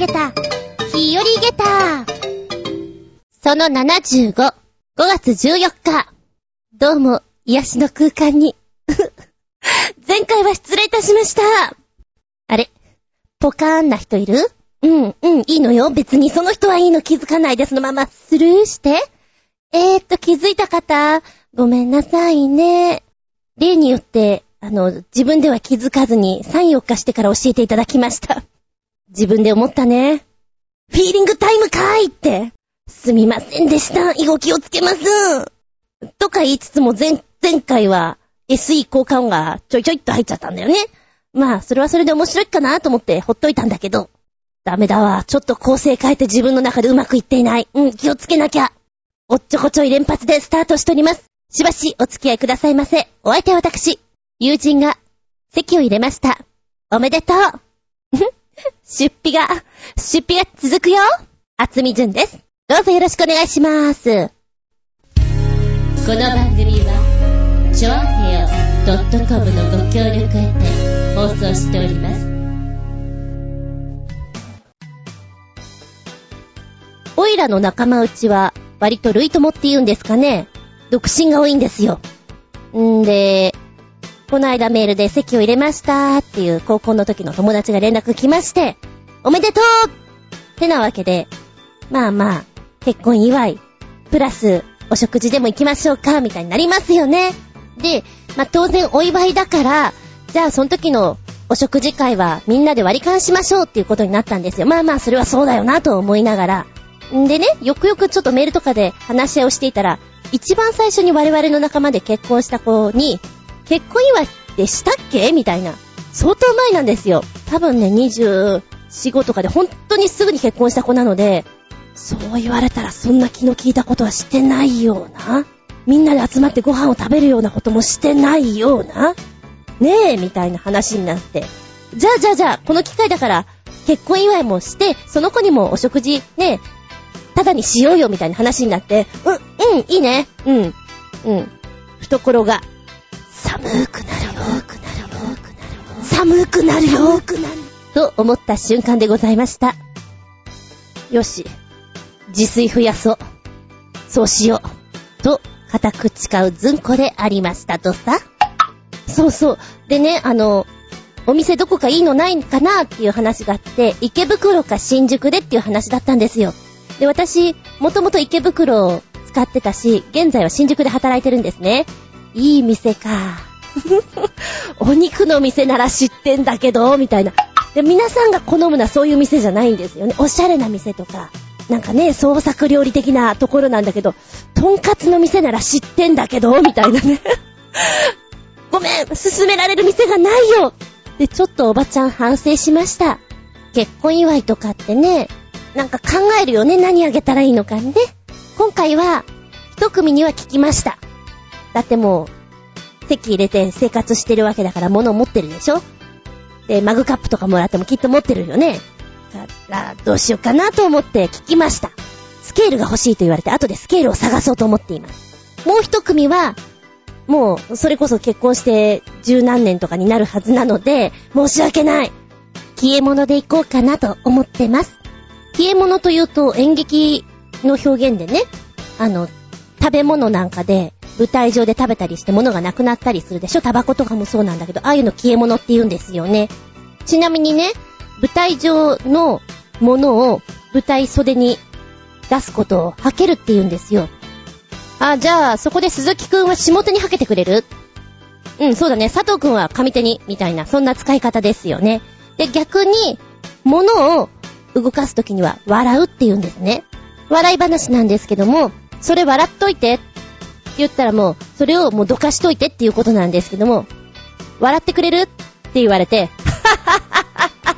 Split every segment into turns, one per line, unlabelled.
げた、日和げた。その75、5月14日。どうも、癒しの空間に。前回は失礼いたしました。あれ？ポカーンな人いる？うん、うん、いいのよ。別にその人はいいの気づかないでそのままスルーして。えーっと、気づいた方、ごめんなさいね。例によって、あの、自分では気づかずに3、4日してから教えていただきました。自分で思ったね。フィーリングタイムかーいって。すみませんでした。以後気をつけます。とか言いつつも前、前回は SE 効果音がちょいちょいっと入っちゃったんだよね。まあ、それはそれで面白いかなと思ってほっといたんだけど。ダメだわ。ちょっと構成変えて自分の中でうまくいっていない。うん、気をつけなきゃ。おっちょこちょい連発でスタートしております。しばしお付き合いくださいませ。お相手は私、友人が席を入れました。おめでとう。出費が、出費が続くよ。厚み順です。どうぞよろしくお願いします。この番組は、ちょあへよ .com のご協力を得て放送しております。オイラの仲間内は、割と類友って言うんですかね。独身が多いんですよ。んで、この間メールで席を入れましたっていう高校の時の友達が連絡来まして、おめでとうってなわけで、まあまあ、結婚祝い、プラスお食事でも行きましょうか、みたいになりますよね。で、まあ当然お祝いだから、じゃあその時のお食事会はみんなで割り勘しましょうっていうことになったんですよ。まあまあそれはそうだよなと思いながら。んでね、よくよくちょっとメールとかで話し合いをしていたら、一番最初に我々の仲間で結婚した子に、結婚祝いってしたっけ？みたいな。相当前なんですよ。多分ね、24、5とかで本当にすぐに結婚した子なので、そう言われたらそんな気の利いたことはしてないような。みんなで集まってご飯を食べるようなこともしてないような。ねえ、みたいな話になって。じゃあじゃあじゃあ、この機会だから、結婚祝いもして、その子にもお食事、ねえただにしようよみたいな話になって、うん、うん、いいね。うん、うん。懐が、寒くなるよ、くなるよ、寒くなるよ、くなる。と思った瞬間でございました。よし。自炊増やそう。そうしよう。と、固く誓うずんこでありましたとさ。そうそう。でね、あの、お店どこかいいのないかなっていう話があって、池袋か新宿でっていう話だったんですよ。で、私、もともと池袋を使ってたし、現在は新宿で働いてるんですね。いい店か。お肉の店なら知ってんだけど、みたいな。で、皆さんが好むのはそういう店じゃないんですよね。おしゃれな店とか、なんかね、創作料理的なところなんだけど、とんかつの店なら知ってんだけど、みたいなね。ごめん、勧められる店がないよで、ちょっとおばちゃん反省しました。結婚祝いとかってね、なんか考えるよね、何あげたらいいのかね。今回は、一組には聞きました。だってもう、席入れて生活してるわけだから物を持ってるでしょ？で、マグカップとかもらってもきっと持ってるよね。だから、どうしようかなと思って聞きました。スケールが欲しいと言われて、後でスケールを探そうと思っています。もう一組は、もう、それこそ結婚して十何年とかになるはずなので、申し訳ない。消え物で行こうかなと思ってます。消え物というと演劇の表現でね、あの、食べ物なんかで舞台上で食べたりして物がなくなったりするでしょ？タバコとかもそうなんだけど、ああいうの消え物って言うんですよね。ちなみにね、舞台上のものを舞台袖に出すことを吐けるって言うんですよ。あ、じゃあ、そこで鈴木くんは下手に吐けてくれる？うん、そうだね。佐藤くんは上手に、みたいな、そんな使い方ですよね。で、逆に、物を動かすときには笑うって言うんですね。笑い話なんですけども、それ笑っといてって言ったらもう、それをもうどかしといてっていうことなんですけども、笑ってくれる？って言われて、はははははっ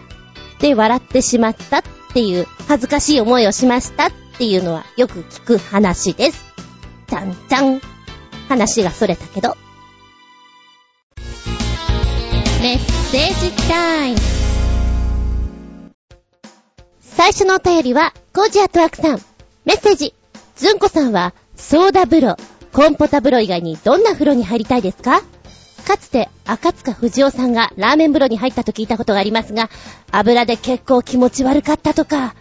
て笑ってしまったっていう恥ずかしい思いをしましたっていうのはよく聞く話です。ちゃんちゃん。話がそれたけど。メッセージタイム。最初のお便りは、コージアトワクさん。メッセージ。ずんこさんは、ソーダ風呂、コンポタ風呂以外にどんな風呂に入りたいですか？かつて赤塚不二夫さんがラーメン風呂に入ったと聞いたことがありますが、油で結構気持ち悪かったとか。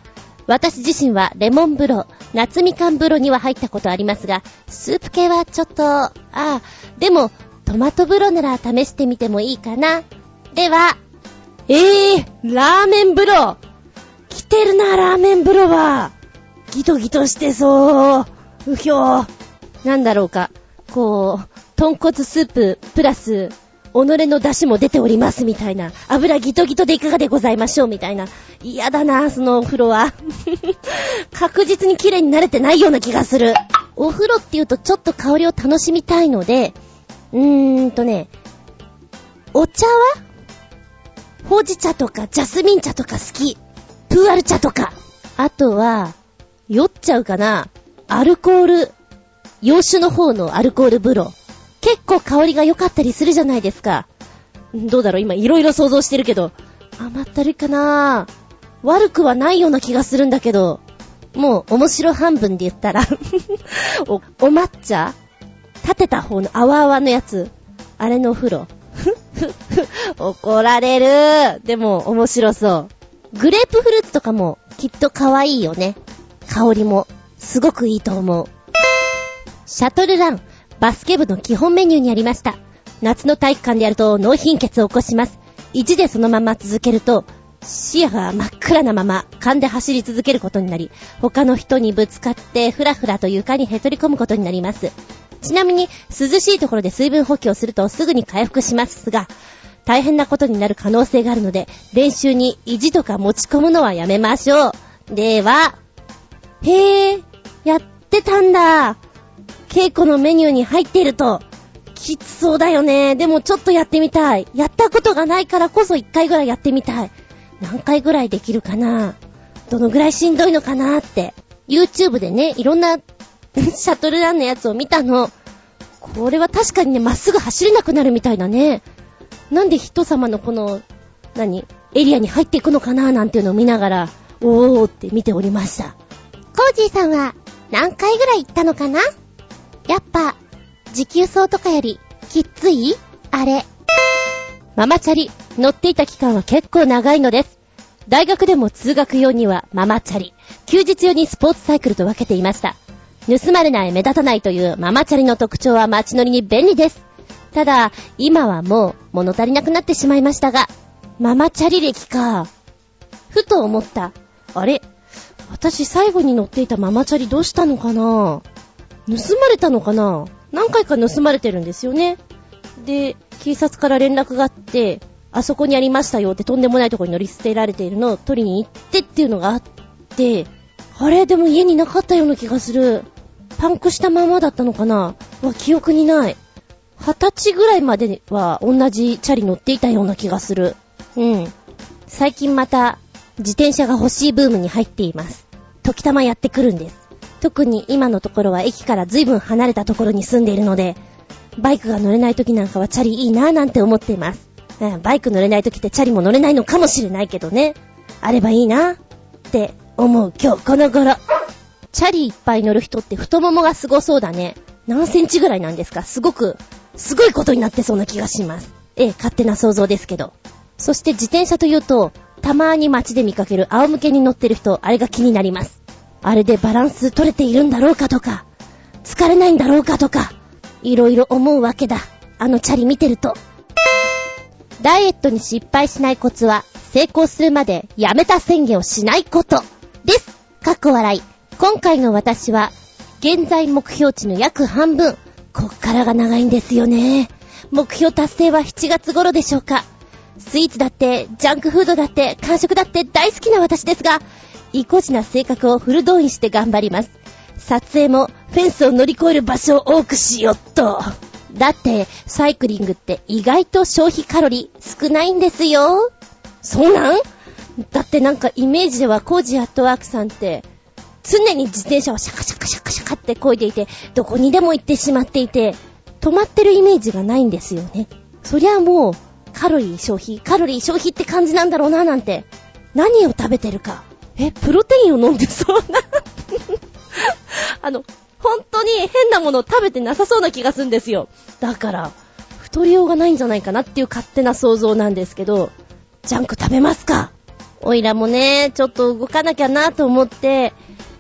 私自身はレモン風呂、夏みかん風呂には入ったことありますが、スープ系はちょっと、ああ、でも、トマト風呂なら試してみてもいいかな。では、ええー、ラーメン風呂来てるな、ラーメン風呂は。ギトギトしてそう。うひょー。なんだろうか。こう、豚骨スープ、プラス、己の出汁も出ておりますみたいな。油ギトギトでいかがでございましょう？みたいな。嫌だな、そのお風呂は。確実に綺麗に慣れてないような気がする。お風呂って言うとちょっと香りを楽しみたいので、うーんとね、お茶は？ほうじ茶とかジャスミン茶とか好き。プーアル茶とか。あとは、酔っちゃうかな。アルコール、洋酒の方のアルコール風呂。結構香りが良かったりするじゃないですか。どうだろう今いろいろ想像してるけど。甘ったるいかな悪くはないような気がするんだけど。もう面白半分で言ったら お、お抹茶立てた方の泡泡のやつ。あれのお風呂。怒られる。でも面白そう。グレープフルーツとかもきっと可愛いよね。香りもすごくいいと思う。シャトルラン、バスケ部の基本メニューにありました。夏の体育館でやると脳貧血を起こします。1でそのまま続けると、視野が真っ暗なまま勘で走り続けることになり、他の人にぶつかってふらふらと床にへそり込むことになります。ちなみに、涼しいところで水分補給をするとすぐに回復しますが、大変なことになる可能性があるので、練習に意地とか持ち込むのはやめましょう。では、へぇ、やってたんだ。稽古のメニューに入っていると、きつそうだよね。でもちょっとやってみたい。やったことがないからこそ一回ぐらいやってみたい。何回ぐらいできるかなどのぐらいしんどいのかなって。YouTube でね、いろんな シャトルランのやつを見たの。これは確かにね、まっすぐ走れなくなるみたいだね。なんで人様のこの、何？エリアに入っていくのかな？なんていうのを見ながら、おーって見ておりました。コージーさんは何回ぐらい行ったのかな？やっぱ、持久走とかより、きっつい？あれ。ママチャリ、乗っていた期間は結構長いのです。大学でも通学用にはママチャリ、休日用にスポーツサイクルと分けていました。盗まれない、目立たないというママチャリの特徴は街乗りに便利です。ただ、今はもう物足りなくなってしまいましたが、ママチャリ歴か。ふと思った。あれ？私最後に乗っていたママチャリどうしたのかな？盗まれたのかな？何回か盗まれてるんですよね。で、警察から連絡があって、あそこにありましたよってとんでもないとこに乗り捨てられているのを取りに行ってっていうのがあって、あれ？でも家になかったような気がする。パンクしたままだったのかな？わ、記憶にない。二十歳ぐらいまでは同じチャリ乗っていたような気がする。うん。最近また自転車が欲しいブームに入っています。時たまやってくるんです。特に今のところは駅から随分離れたところに住んでいるので、バイクが乗れない時なんかはチャリいいなぁなんて思っています。バイク乗れない時ってチャリも乗れないのかもしれないけどね。あればいいなぁって思う今日この頃。チャリいっぱい乗る人って太ももがすごそうだね。何センチぐらいなんですか？すごく、すごいことになってそうな気がします。ええ、勝手な想像ですけど。そして自転車というと、たまーに街で見かける仰向けに乗ってる人、あれが気になります。あれでバランス取れているんだろうかとか、疲れないんだろうかとか、いろいろ思うわけだ。あのチャリ見てると。ダイエットに失敗しないコツは、成功するまでやめた宣言をしないこと。です。かっこ笑い。今回の私は、現在目標値の約半分。こっからが長いんですよね。目標達成は7月頃でしょうか。スイーツだって、ジャンクフードだって、完食だって大好きな私ですが、意固地な性格をフル動員して頑張ります。撮影もフェンスを乗り越える場所を多くしよっと。だって、サイクリングって意外と消費カロリー少ないんですよ。そうなん？だってなんかイメージではコージアットワークさんって、常に自転車をシャカシャカシャカシャカって漕いでいて、どこにでも行ってしまっていて、止まってるイメージがないんですよね。そりゃもう、カロリー消費、カロリー消費って感じなんだろうななんて。何を食べてるか。え、プロテインを飲んでそうな あの、本当に変なものを食べてなさそうな気がするんですよ。だから、太りようがないんじゃないかなっていう勝手な想像なんですけど、ジャンク食べますか？おいらもね、ちょっと動かなきゃなと思って、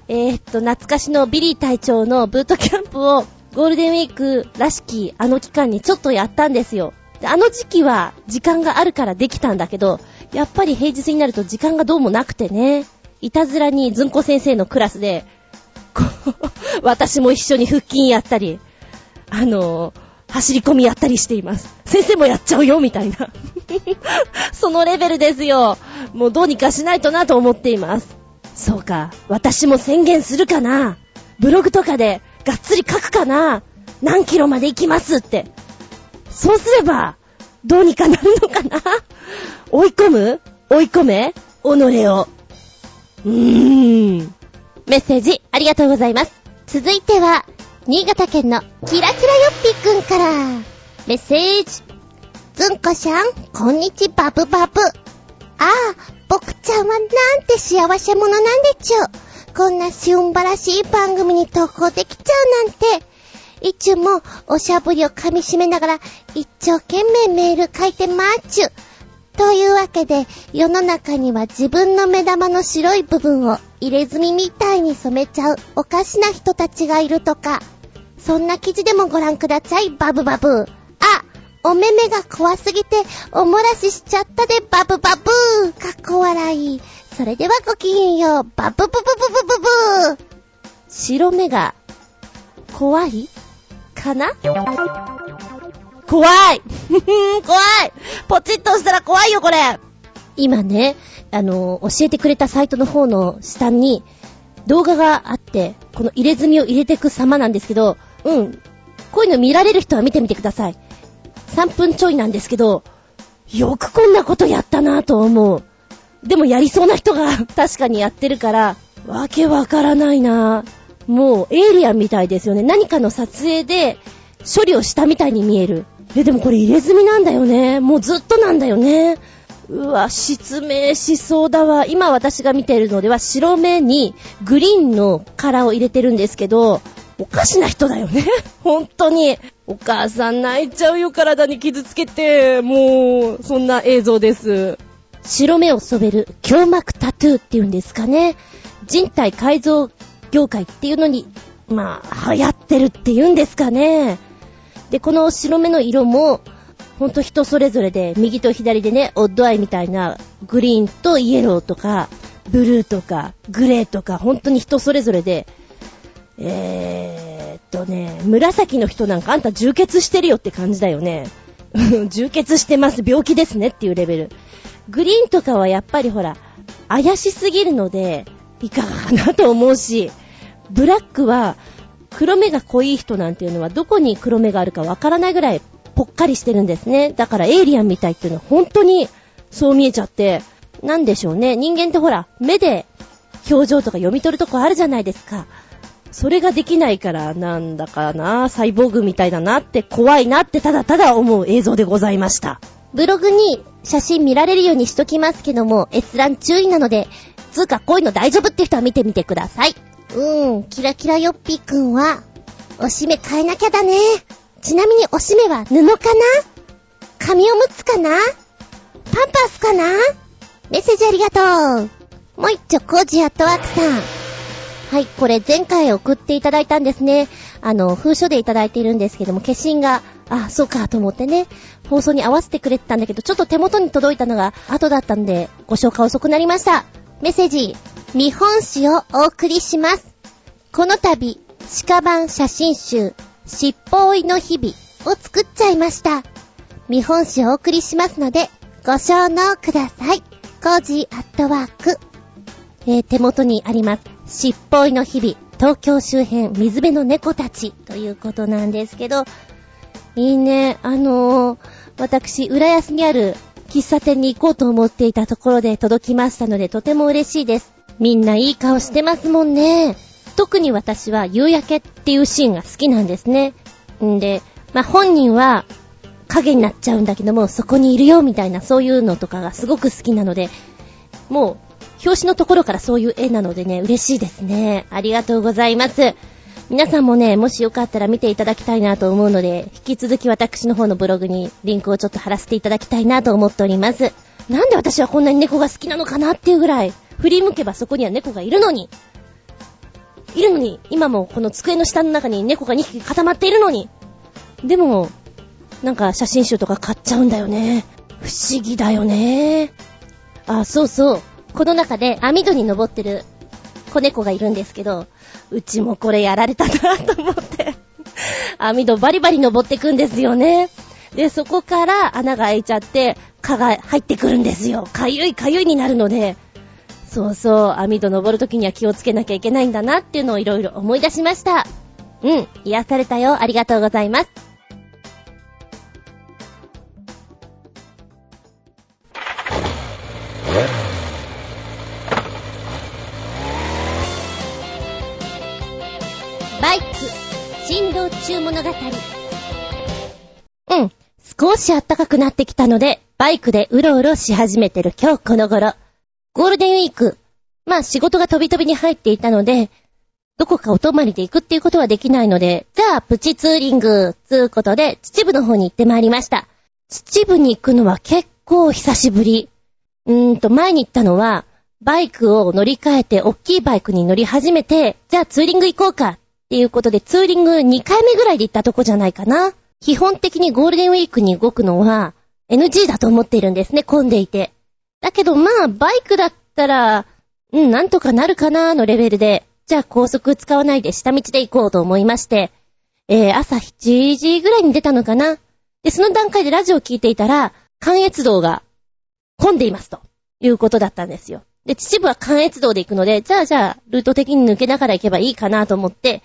えー、っと、懐かしのビリー隊長のブートキャンプをゴールデンウィークらしきあの期間にちょっとやったんですよ。あの時期は時間があるからできたんだけど、やっぱり平日になると時間がどうもなくてね、いたずらにずんこ先生のクラスで、こう、私も一緒に腹筋やったり、あの、走り込みやったりしています。先生もやっちゃうよ、みたいな。そのレベルですよ。もうどうにかしないとなと思っています。そうか、私も宣言するかな。ブログとかでがっつり書くかな。何キロまで行きますって。そうすれば、どうにかなるのかな追い込む？追い込め？己を。うーん。メッセージありがとうございます。続いては、新潟県のキラキラよっぴくんから、メッセージ。ずんこしゃん、こんにちバブバブ。ああ、僕ちゃんはなんて幸せ者なんでちゅ。こんなしゅんばらしい番組に投稿できちゃうなんて。いつもおしゃぶりを噛み締めながら一生懸命メール書いてまーちゅ。というわけで、世の中には自分の目玉の白い部分を入れ墨みたいに染めちゃうおかしな人たちがいるとか、そんな記事でもご覧ください、バブバブー。あ、お目目が怖すぎて、おもらししちゃったで、バブバブー。かっこ笑い。それではごきげんよう、バブブブブブブブー。白目が怖い？かな？怖い 怖いポチッと押したら怖いよ、これ今ね、あの、教えてくれたサイトの方の下に動画があって、この入れ墨を入れていく様なんですけど、うん。こういうの見られる人は見てみてください。3分ちょいなんですけど、よくこんなことやったなぁと思う。でもやりそうな人が 確かにやってるから、わけわからないなぁ。もうエイリアンみたいですよね。何かの撮影で処理をしたみたいに見える。え、でもこれ入れ墨なんだよね。もうずっとなんだよね。うわ、失明しそうだわ。今私が見てるのでは白目にグリーンのカラーを入れてるんですけど、おかしな人だよね。本当に。お母さん泣いちゃうよ、体に傷つけて。もう、そんな映像です。白目を染める胸膜タトゥーっていうんですかね。人体改造業界っていうのに、まあ、流行ってるっていうんですかね。で、この白目の色も、ほんと人それぞれで、右と左でね、オッドアイみたいな、グリーンとイエローとか、ブルーとか、グレーとか、ほんとに人それぞれで、えーっとね、紫の人なんかあんた充血してるよって感じだよね。充血してます、病気ですねっていうレベル。グリーンとかはやっぱりほら、怪しすぎるので、いかがかなと思うし、ブラックは、黒目が濃い人なんていうのはどこに黒目があるかわからないぐらいぽっかりしてるんですね。だからエイリアンみたいっていうのは本当にそう見えちゃって、なんでしょうね。人間ってほら、目で表情とか読み取るとこあるじゃないですか。それができないからなんだかな、サイボーグみたいだなって怖いなってただただ思う映像でございました。ブログに写真見られるようにしときますけども、閲覧注意なので、つうかこういうの大丈夫って人は見てみてください。うん、キラキラよっぴーくんは、おしめ変えなきゃだね。ちなみにおしめは布かな？紙おむつかな？パンパスかな？メッセージありがとう。もう一丁、コージアットワークさん。はい、これ前回送っていただいたんですね。あの、封書でいただいているんですけども、消印が、あ、そうかと思ってね、放送に合わせてくれてたんだけど、ちょっと手元に届いたのが後だったんで、ご紹介遅くなりました。メッセージ、見本誌をお送りします。この度、私家版写真集、尻尾追いの日々を作っちゃいました。見本誌をお送りしますので、ご笑納ください。コージーアットワーク。えー、手元にあります。尻尾追いの日々、東京周辺水辺の猫たちということなんですけど、いいね、あのー、私、浦安にある喫茶店に行こうと思っていたところで届きましたので、とても嬉しいです。みんないい顔してますもんね。特に私は夕焼けっていうシーンが好きなんですね。んで、まあ、本人は影になっちゃうんだけども、そこにいるよみたいなそういうのとかがすごく好きなので、もう、表紙のところからそういう絵なのでね、嬉しいですね。ありがとうございます。皆さんもね、もしよかったら見ていただきたいなと思うので、引き続き私の方のブログにリンクをちょっと貼らせていただきたいなと思っております。なんで私はこんなに猫が好きなのかなっていうぐらい、振り向けばそこには猫がいるのに、いるのに、今もこの机の下の中に猫が2匹固まっているのに、でも、なんか写真集とか買っちゃうんだよね。不思議だよね。あ、そうそう。この中で網戸に登ってる子猫がいるんですけど、うちもこれやられたなと思って 網戸バリバリ登ってくんですよね。で、そこから穴が開いちゃって、蚊が入ってくるんですよ。かゆいかゆいになるので、そうそう、網戸登るときには気をつけなきゃいけないんだなっていうのをいろいろ思い出しました。うん、癒されたよ。ありがとうございます。バイク、振動中物語。うん、少し暖かくなってきたので、バイクでうろうろし始めてる今日この頃。ゴールデンウィーク。まあ仕事が飛び飛びに入っていたので、どこかお泊まりで行くっていうことはできないので、じゃあプチツーリング、つうことで秩父の方に行ってまいりました。秩父に行くのは結構久しぶり。うーんと前に行ったのは、バイクを乗り換えて、大きいバイクに乗り始めて、じゃあツーリング行こうかっていうことで、ツーリング2回目ぐらいで行ったとこじゃないかな。基本的にゴールデンウィークに動くのは NG だと思っているんですね、混んでいて。だけどまあ、バイクだったら、うん、なんとかなるかなのレベルで、じゃあ高速使わないで下道で行こうと思いまして、えー、朝7時ぐらいに出たのかな。で、その段階でラジオを聞いていたら、関越道が混んでいますということだったんですよ。で、秩父は関越道で行くので、じゃあじゃあ、ルート的に抜けながら行けばいいかなと思って、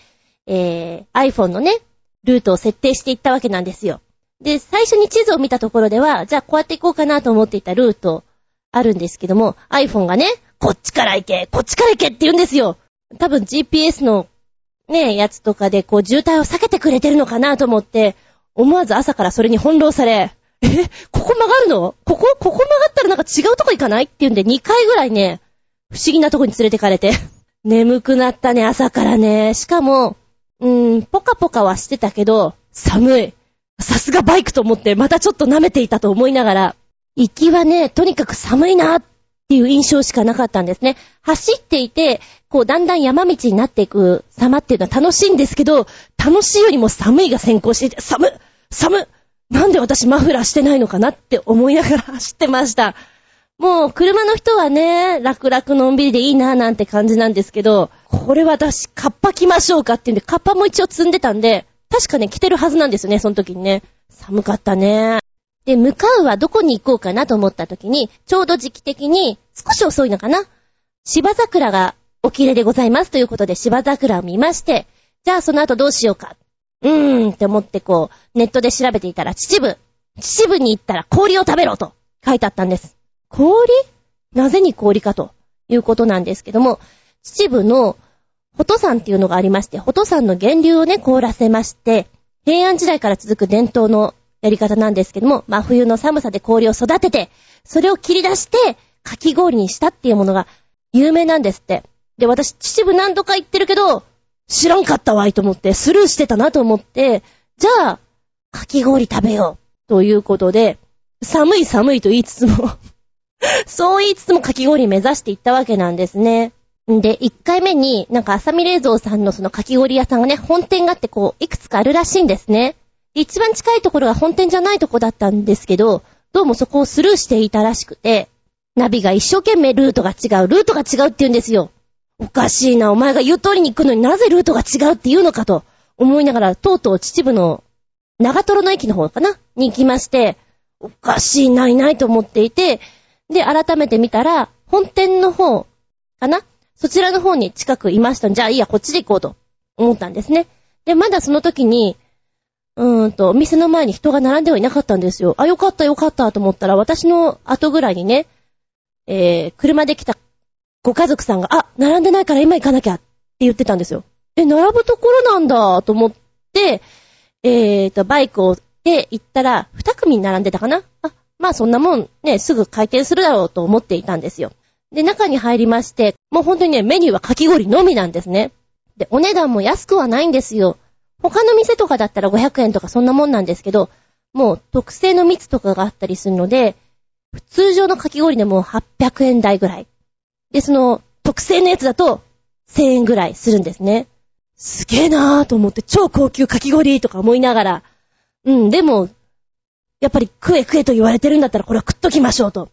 えー、iPhone のね、ルートを設定していったわけなんですよ。で、最初に地図を見たところでは、じゃあこうやって行こうかなと思っていたルートあるんですけども、iPhone がね、こっちから行け、こっちから行けって言うんですよ。多分 GPS のね、やつとかでこう渋滞を避けてくれてるのかなと思って、思わず朝からそれに翻弄され、え、ここ曲がるの？ここ、ここ曲がったらなんか違うとこ行かないって言うんで2回ぐらいね、不思議なとこに連れてかれて。眠くなったね、朝からね。しかも、うーん、ポカポカはしてたけど、寒い。さすがバイクと思って、またちょっと舐めていたと思いながら、行きはね、とにかく寒いなっていう印象しかなかったんですね。走っていて、こう、だんだん山道になっていく様っていうのは楽しいんですけど、楽しいよりも寒いが先行していて、寒寒なんで私マフラーしてないのかなって思いながら 走ってました。もう、車の人はね、楽々のんびりでいいなぁなんて感じなんですけど、これ私、カッパ着ましょうかって言うんで、カッパも一応積んでたんで、確かね、着てるはずなんですよね、その時にね。寒かったね。で、向かうはどこに行こうかなと思った時に、ちょうど時期的に、少し遅いのかな？芝桜がお綺麗でございますということで芝桜を見まして、じゃあその後どうしようか？うーんって思ってこう、ネットで調べていたら、秩父。秩父に行ったら氷を食べろと書いてあったんです。氷？なぜに氷かということなんですけども、秩父のホト山っていうのがありまして、ホト山の源流をね、凍らせまして、平安時代から続く伝統のやり方なんですけども、真冬の寒さで氷を育てて、それを切り出して、かき氷にしたっていうものが有名なんですって。で、私、秩父何度か行ってるけど、知らんかったわいと思って、スルーしてたなと思って、じゃあ、かき氷食べよう。ということで、寒い寒いと言いつつも そう言いつつもかき氷目指していったわけなんですね。で、1回目に、なんか、浅見冷蔵さんのそのかき氷屋さんがね、本店があってこう、いくつかあるらしいんですね。一番近いところが本店じゃないとこだったんですけど、どうもそこをスルーしていたらしくて、ナビが一生懸命ルートが違う、ルートが違うって言うんですよ。おかしいな、お前が言う通りに行くのになぜルートが違うって言うのかと思いながら、とうとう秩父の長瀞の駅の方かな？に行きまして、おかしいないないと思っていて、で、改めて見たら、本店の方かな？そちらの方に近くいましたじゃあいいや、こっちで行こうと思ったんですね。で、まだその時に、うーんと、お店の前に人が並んではいなかったんですよ。あ、よかったよかったと思ったら、私の後ぐらいにね、えー、車で来たご家族さんが、あ、並んでないから今行かなきゃって言ってたんですよ。え、並ぶところなんだと思って、えーと、バイクをで行ったら、二組並んでたかな？あ、まあそんなもんね、すぐ回転するだろうと思っていたんですよ。で、中に入りまして、もう本当にね、メニューはかき氷のみなんですね。で、お値段も安くはないんですよ。他の店とかだったら500円とかそんなもんなんですけど、もう特製の蜜とかがあったりするので、通常のかき氷でも800円台ぐらい。で、その特製のやつだと1000円ぐらいするんですね。すげえなーと思って超高級かき氷とか思いながら、うん、でも、やっぱり食え食えと言われてるんだったらこれは食っときましょうと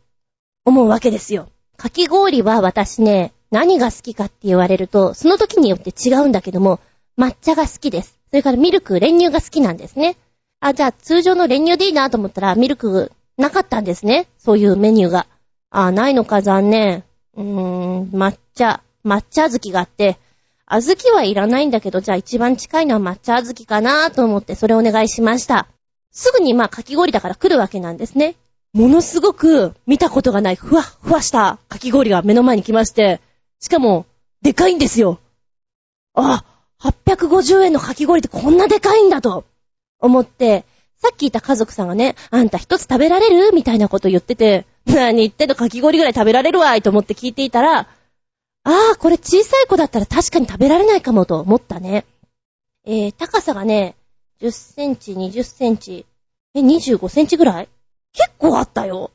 思うわけですよ。かき氷は私ね、何が好きかって言われると、その時によって違うんだけども、抹茶が好きです。それからミルク、練乳が好きなんですね。あ、じゃあ通常の練乳でいいなと思ったら、ミルクなかったんですね。そういうメニューが。あ、ないのか残念。うーん、抹茶、抹茶小豆があって、小豆はいらないんだけど、じゃあ一番近いのは抹茶小豆かなと思ってそれお願いしました。すぐにまあかき氷だから来るわけなんですね。ものすごく見たことがないふわふわしたかき氷が目の前に来まして、しかも、でかいんですよ。あ、850円のかき氷ってこんなでかいんだと思って、さっきいた家族さんがね、あんた一つ食べられるみたいなこと言ってて、何言ってんのかき氷ぐらい食べられるわいと思って聞いていたら、ああ、これ小さい子だったら確かに食べられないかもと思ったね。えー、高さがね、10センチ、20センチ、え、25センチぐらい？結構あったよ。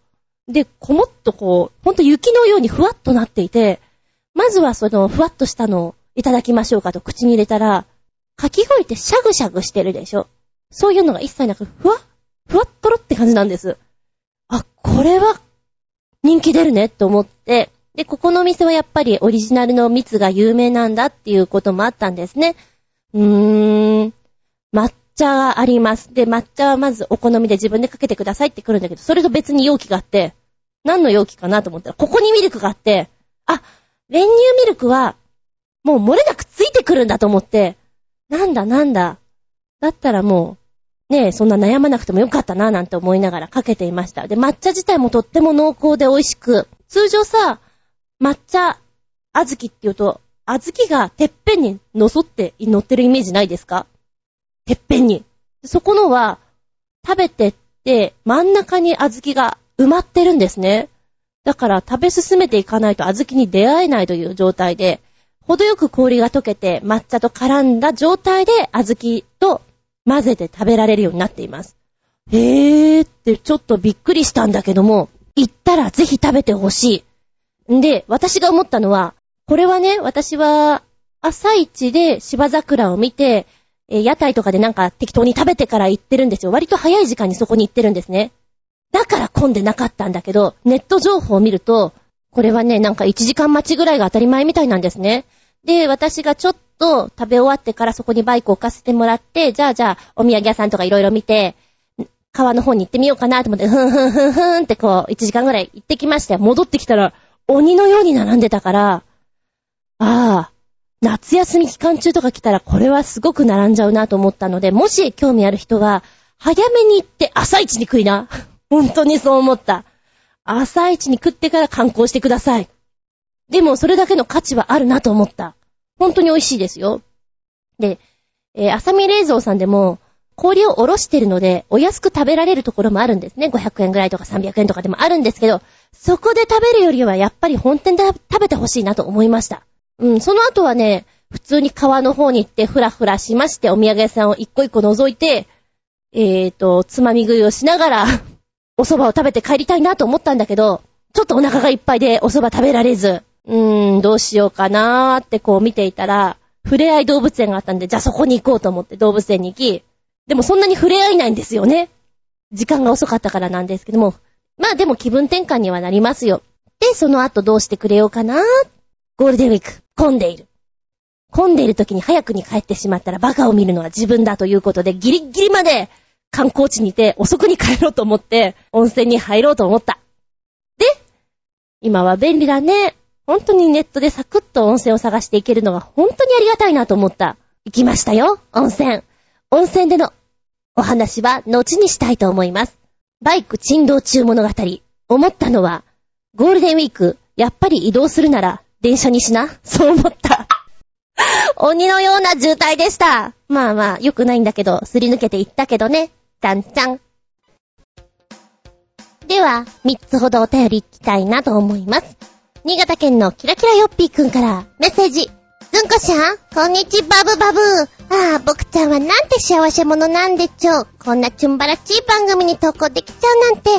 で、こもっとこう、ほんと雪のようにふわっとなっていて、まずはそのふわっとしたのをいただきましょうかと口に入れたら、かき氷ってシャグシャグしてるでしょ？そういうのが一切なく、ふわっふわっとろって感じなんです。あ、これは人気出るねって思って、で、ここのお店はやっぱりオリジナルの蜜が有名なんだっていうこともあったんですね。うーん、抹茶があります。で、抹茶はまずお好みで自分でかけてくださいって来るんだけど、それと別に容器があって、何の容器かなと思ったら、ここにミルクがあって、あ、練乳ミルクは、もう漏れなくついてくるんだと思って、なんだなんだ。だったらもう、ねえ、そんな悩まなくてもよかったな、なんて思いながらかけていました。で、抹茶自体もとっても濃厚で美味しく、通常さ、抹茶、小豆って言うと、小豆がてっぺんにのそって乗ってるイメージないですか？てっぺんに。そこのは、食べてって、真ん中に小豆が埋まってるんですね。だから食べ進めていかないと小豆に出会えないという状態で、程よく氷が溶けて抹茶と絡んだ状態で小豆と混ぜて食べられるようになっています。へーってちょっとびっくりしたんだけども、行ったらぜひ食べてほしい。んで、私が思ったのは、これはね、私は朝一で芝桜を見て、屋台とかでなんか適当に食べてから行ってるんですよ。割と早い時間にそこに行ってるんですね。だから混んでなかったんだけど、ネット情報を見ると、これはね、なんか1時間待ちぐらいが当たり前みたいなんですね。で、私がちょっと食べ終わってからそこにバイク置かせてもらって、じゃあじゃあ、お土産屋さんとかいろいろ見て、川の方に行ってみようかなと思って、ふんふんふんふんってこう、1時間ぐらい行ってきましたよ。戻ってきたら、鬼のように並んでたから、ああ、夏休み期間中とか来たらこれはすごく並んじゃうなと思ったので、もし興味ある人は、早めに行って朝一に食いな。本当にそう思った。朝一に食ってから観光してください。でもそれだけの価値はあるなと思った。本当に美味しいですよ。で、えー、浅見冷蔵さんでも、氷をおろしてるので、お安く食べられるところもあるんですね。500円ぐらいとか300円とかでもあるんですけど、そこで食べるよりはやっぱり本店で食べてほしいなと思いました。うん、その後はね、普通に川の方に行ってふらふらしまして、お土産屋さんを一個一個覗いて、えーと、つまみ食いをしながらお蕎麦を食べて帰りたいなと思ったんだけど、ちょっとお腹がいっぱいでお蕎麦食べられず、うーん、どうしようかなーってこう見ていたら、触れ合い動物園があったんで、じゃあそこに行こうと思って動物園に行き、でもそんなに触れ合いないんですよね。時間が遅かったからなんですけども。まあでも気分転換にはなりますよ。で、その後どうしてくれようかなーゴールデンウィーク、混んでいる。混んでいる時に早くに帰ってしまったらバカを見るのは自分だということでギリギリまで観光地にいて遅くに帰ろうと思って温泉に入ろうと思った。で、今は便利だね。本当にネットでサクッと温泉を探していけるのが本当にありがたいなと思った。行きましたよ、温泉。温泉でのお話は後にしたいと思います。バイク珍道中物語。思ったのは、ゴールデンウィーク、やっぱり移動するなら電車にしな。そう思った。鬼のような渋滞でした。まあまあ、良くないんだけど、すり抜けていったけどね。ちゃんちゃん。では、3つほどお便り聞きたいなと思います。新潟県のキラキラヨッピーくんからメッセージ。ずんこちゃん、こんにちバブバブ。ああ、僕ちゃんはなんて幸せ者なんでちょう。こんなチュンバラチー番組に投稿できちゃうなんて。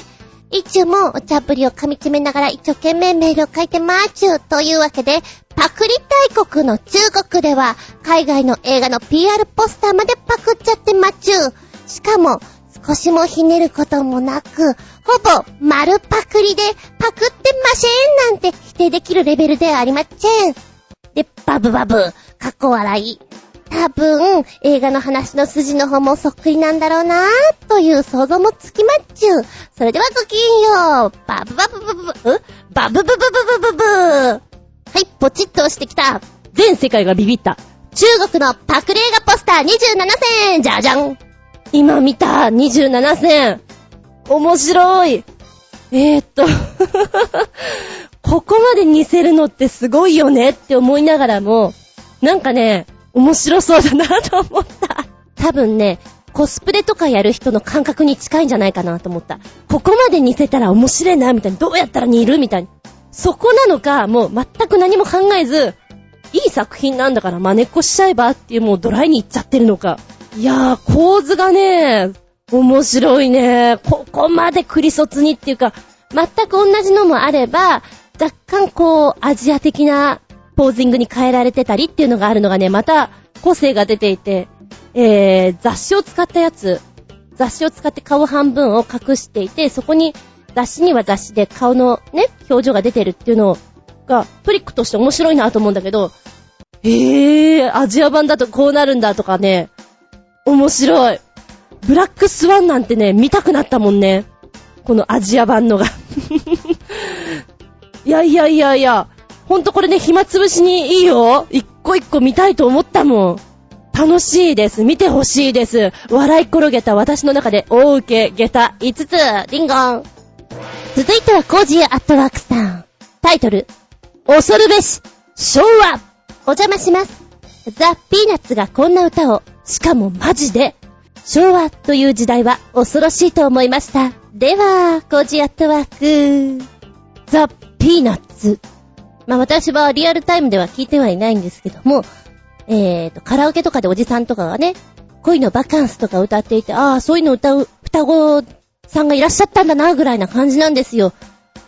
いつもお茶ぶりを噛み締めながら一生懸命メールを書いてまーちゅう。というわけで、パクリ大国の中国では、海外の映画の PR ポスターまでパクっちゃってまちゅう。しかも、少しもひねることもなく、ほぼ丸パクリでパクってませんなんて否定できるレベルではありません。で、バブバブ、かっこ笑い。多分、映画の話の筋の方もそっくりなんだろうなぁという想像もつきまっちゅう。それではごきんよう。バブバブブブブ、バブブブブブブブはい、ポチッと押してきた。
全世界がビビった。
中国のパクリ映画ポスター27選じゃじゃん
今見た !27 選面白いえー、っと ここまで似せるのってすごいよねって思いながらも、なんかね、面白そうだなと思った。
多分ね、コスプレとかやる人の感覚に近いんじゃないかなと思った。ここまで似せたら面白いな、みたいな。どうやったら似るみたいな。そこなのか、もう全く何も考えず、いい作品なんだから真似っこしちゃえばっていうもうドライに行っちゃってるのか。いやー、構図がね、面白いね。ここまでクリソツにっていうか、全く同じのもあれば、若干こう、アジア的なポージングに変えられてたりっていうのがあるのがね、また個性が出ていて、えー、雑誌を使ったやつ、雑誌を使って顔半分を隠していて、そこに雑誌には雑誌で顔のね、表情が出てるっていうのが、トリックとして面白いなと思うんだけど、
えー、アジア版だとこうなるんだとかね、面白い。ブラックスワンなんてね、見たくなったもんね。このアジア版のが いやいやいやいや、ほんとこれね、暇つぶしにいいよ。一個一個見たいと思ったもん。楽しいです。見てほしいです。笑い転げた私の中で大受け、下駄5つ、リンゴン。
続いてはコージーアットワークさん。タイトル、恐るべし、昭和。お邪魔します。ザ・ピーナッツがこんな歌を、しかもマジで、昭和という時代は恐ろしいと思いました。では、コジアットワーク。
ザ・ピーナッツ。
まあ私はリアルタイムでは聞いてはいないんですけども、えーと、カラオケとかでおじさんとかがね、恋のバカンスとか歌っていて、ああ、そういうの歌う双子さんがいらっしゃったんだな、ぐらいな感じなんですよ。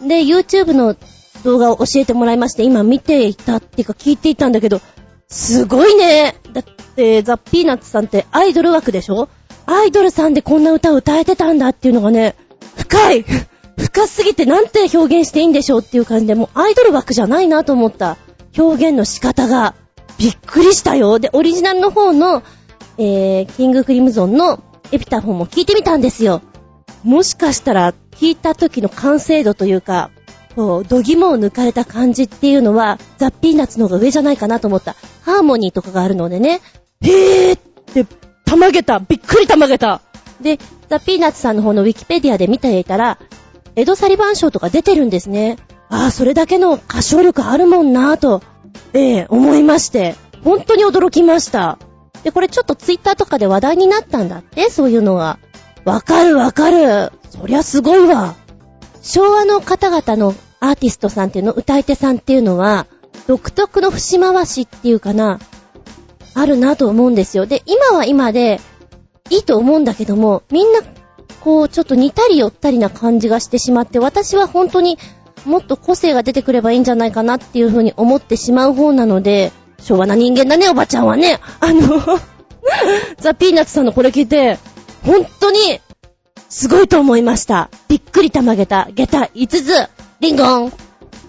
で、YouTube の動画を教えてもらいまして、今見ていたっていうか聞いていたんだけど、すごいね。だって、ザ・ピーナッツさんってアイドル枠でしょ？アイドルさんでこんな歌を歌えてたんだっていうのがね、深い 深すぎてなんて表現していいんでしょうっていう感じで、もうアイドル枠じゃないなと思った表現の仕方が、びっくりしたよ。で、オリジナルの方の、えー、キングクリムゾンのエピタフォンも聞いてみたんですよ。もしかしたら、聞いた時の完成度というか、こう、度肝を抜かれた感じっていうのは、ザ・ピーナッツの方が上じゃないかなと思った。ハーモニーとかがあるのでね、へーって、たまげたびっくりたまげたで、ザ・ピーナッツさんの方のウィキペディアで見ていたら、エド・サリバン賞とか出てるんですね。ああ、それだけの歌唱力あるもんなぁと、ええー、思いまして、本当に驚きました。で、これちょっとツイッターとかで話題になったんだって、そういうのが。わかるわかる。そりゃすごいわ。昭和の方々のアーティストさんっていうの、歌い手さんっていうのは、独特の節回しっていうかな、あるなと思うんですよ。で、今は今で、いいと思うんだけども、みんなこう、ちょっと似たり寄ったりな感じがしてしまって、私は本当にもっと個性が出てくればいいんじゃないかなっていう風に思ってしまう方なので、昭和な人間だね、おばちゃんはね。あの ザ・ピーナッツさんのこれ聞いて、本当に、すごいと思いました。びっくりたまげた、下駄5つ、リンゴン。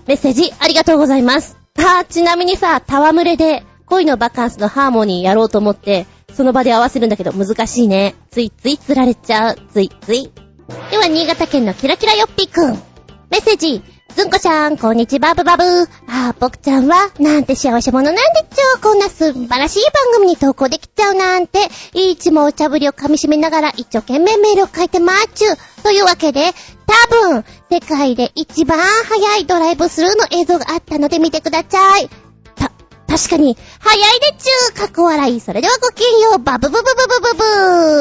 メッセージありがとうございます。さあ、ちなみにさ、戯れで恋のバカンスのハーモニーやろうと思って、その場で合わせるんだけど難しいね。ついつい釣られちゃう。ついつい。では、新潟県のキラキラよっぴーくん。メッセージ。ずんこちゃん、こんにちは、バブバブ。あー、僕ちゃんは、なんて幸せ者なんでちょう。こんな素晴らしい番組に投稿できちゃうなんて、いつもお茶ぶりを噛み締めながら一生懸命メールを書いてまーちゅ。というわけで、多分、世界で一番早いドライブスルーの映像があったので見てください。確かに、早いでちゅー、かっこ笑い。それではごきげんよう、バブブブブブブブ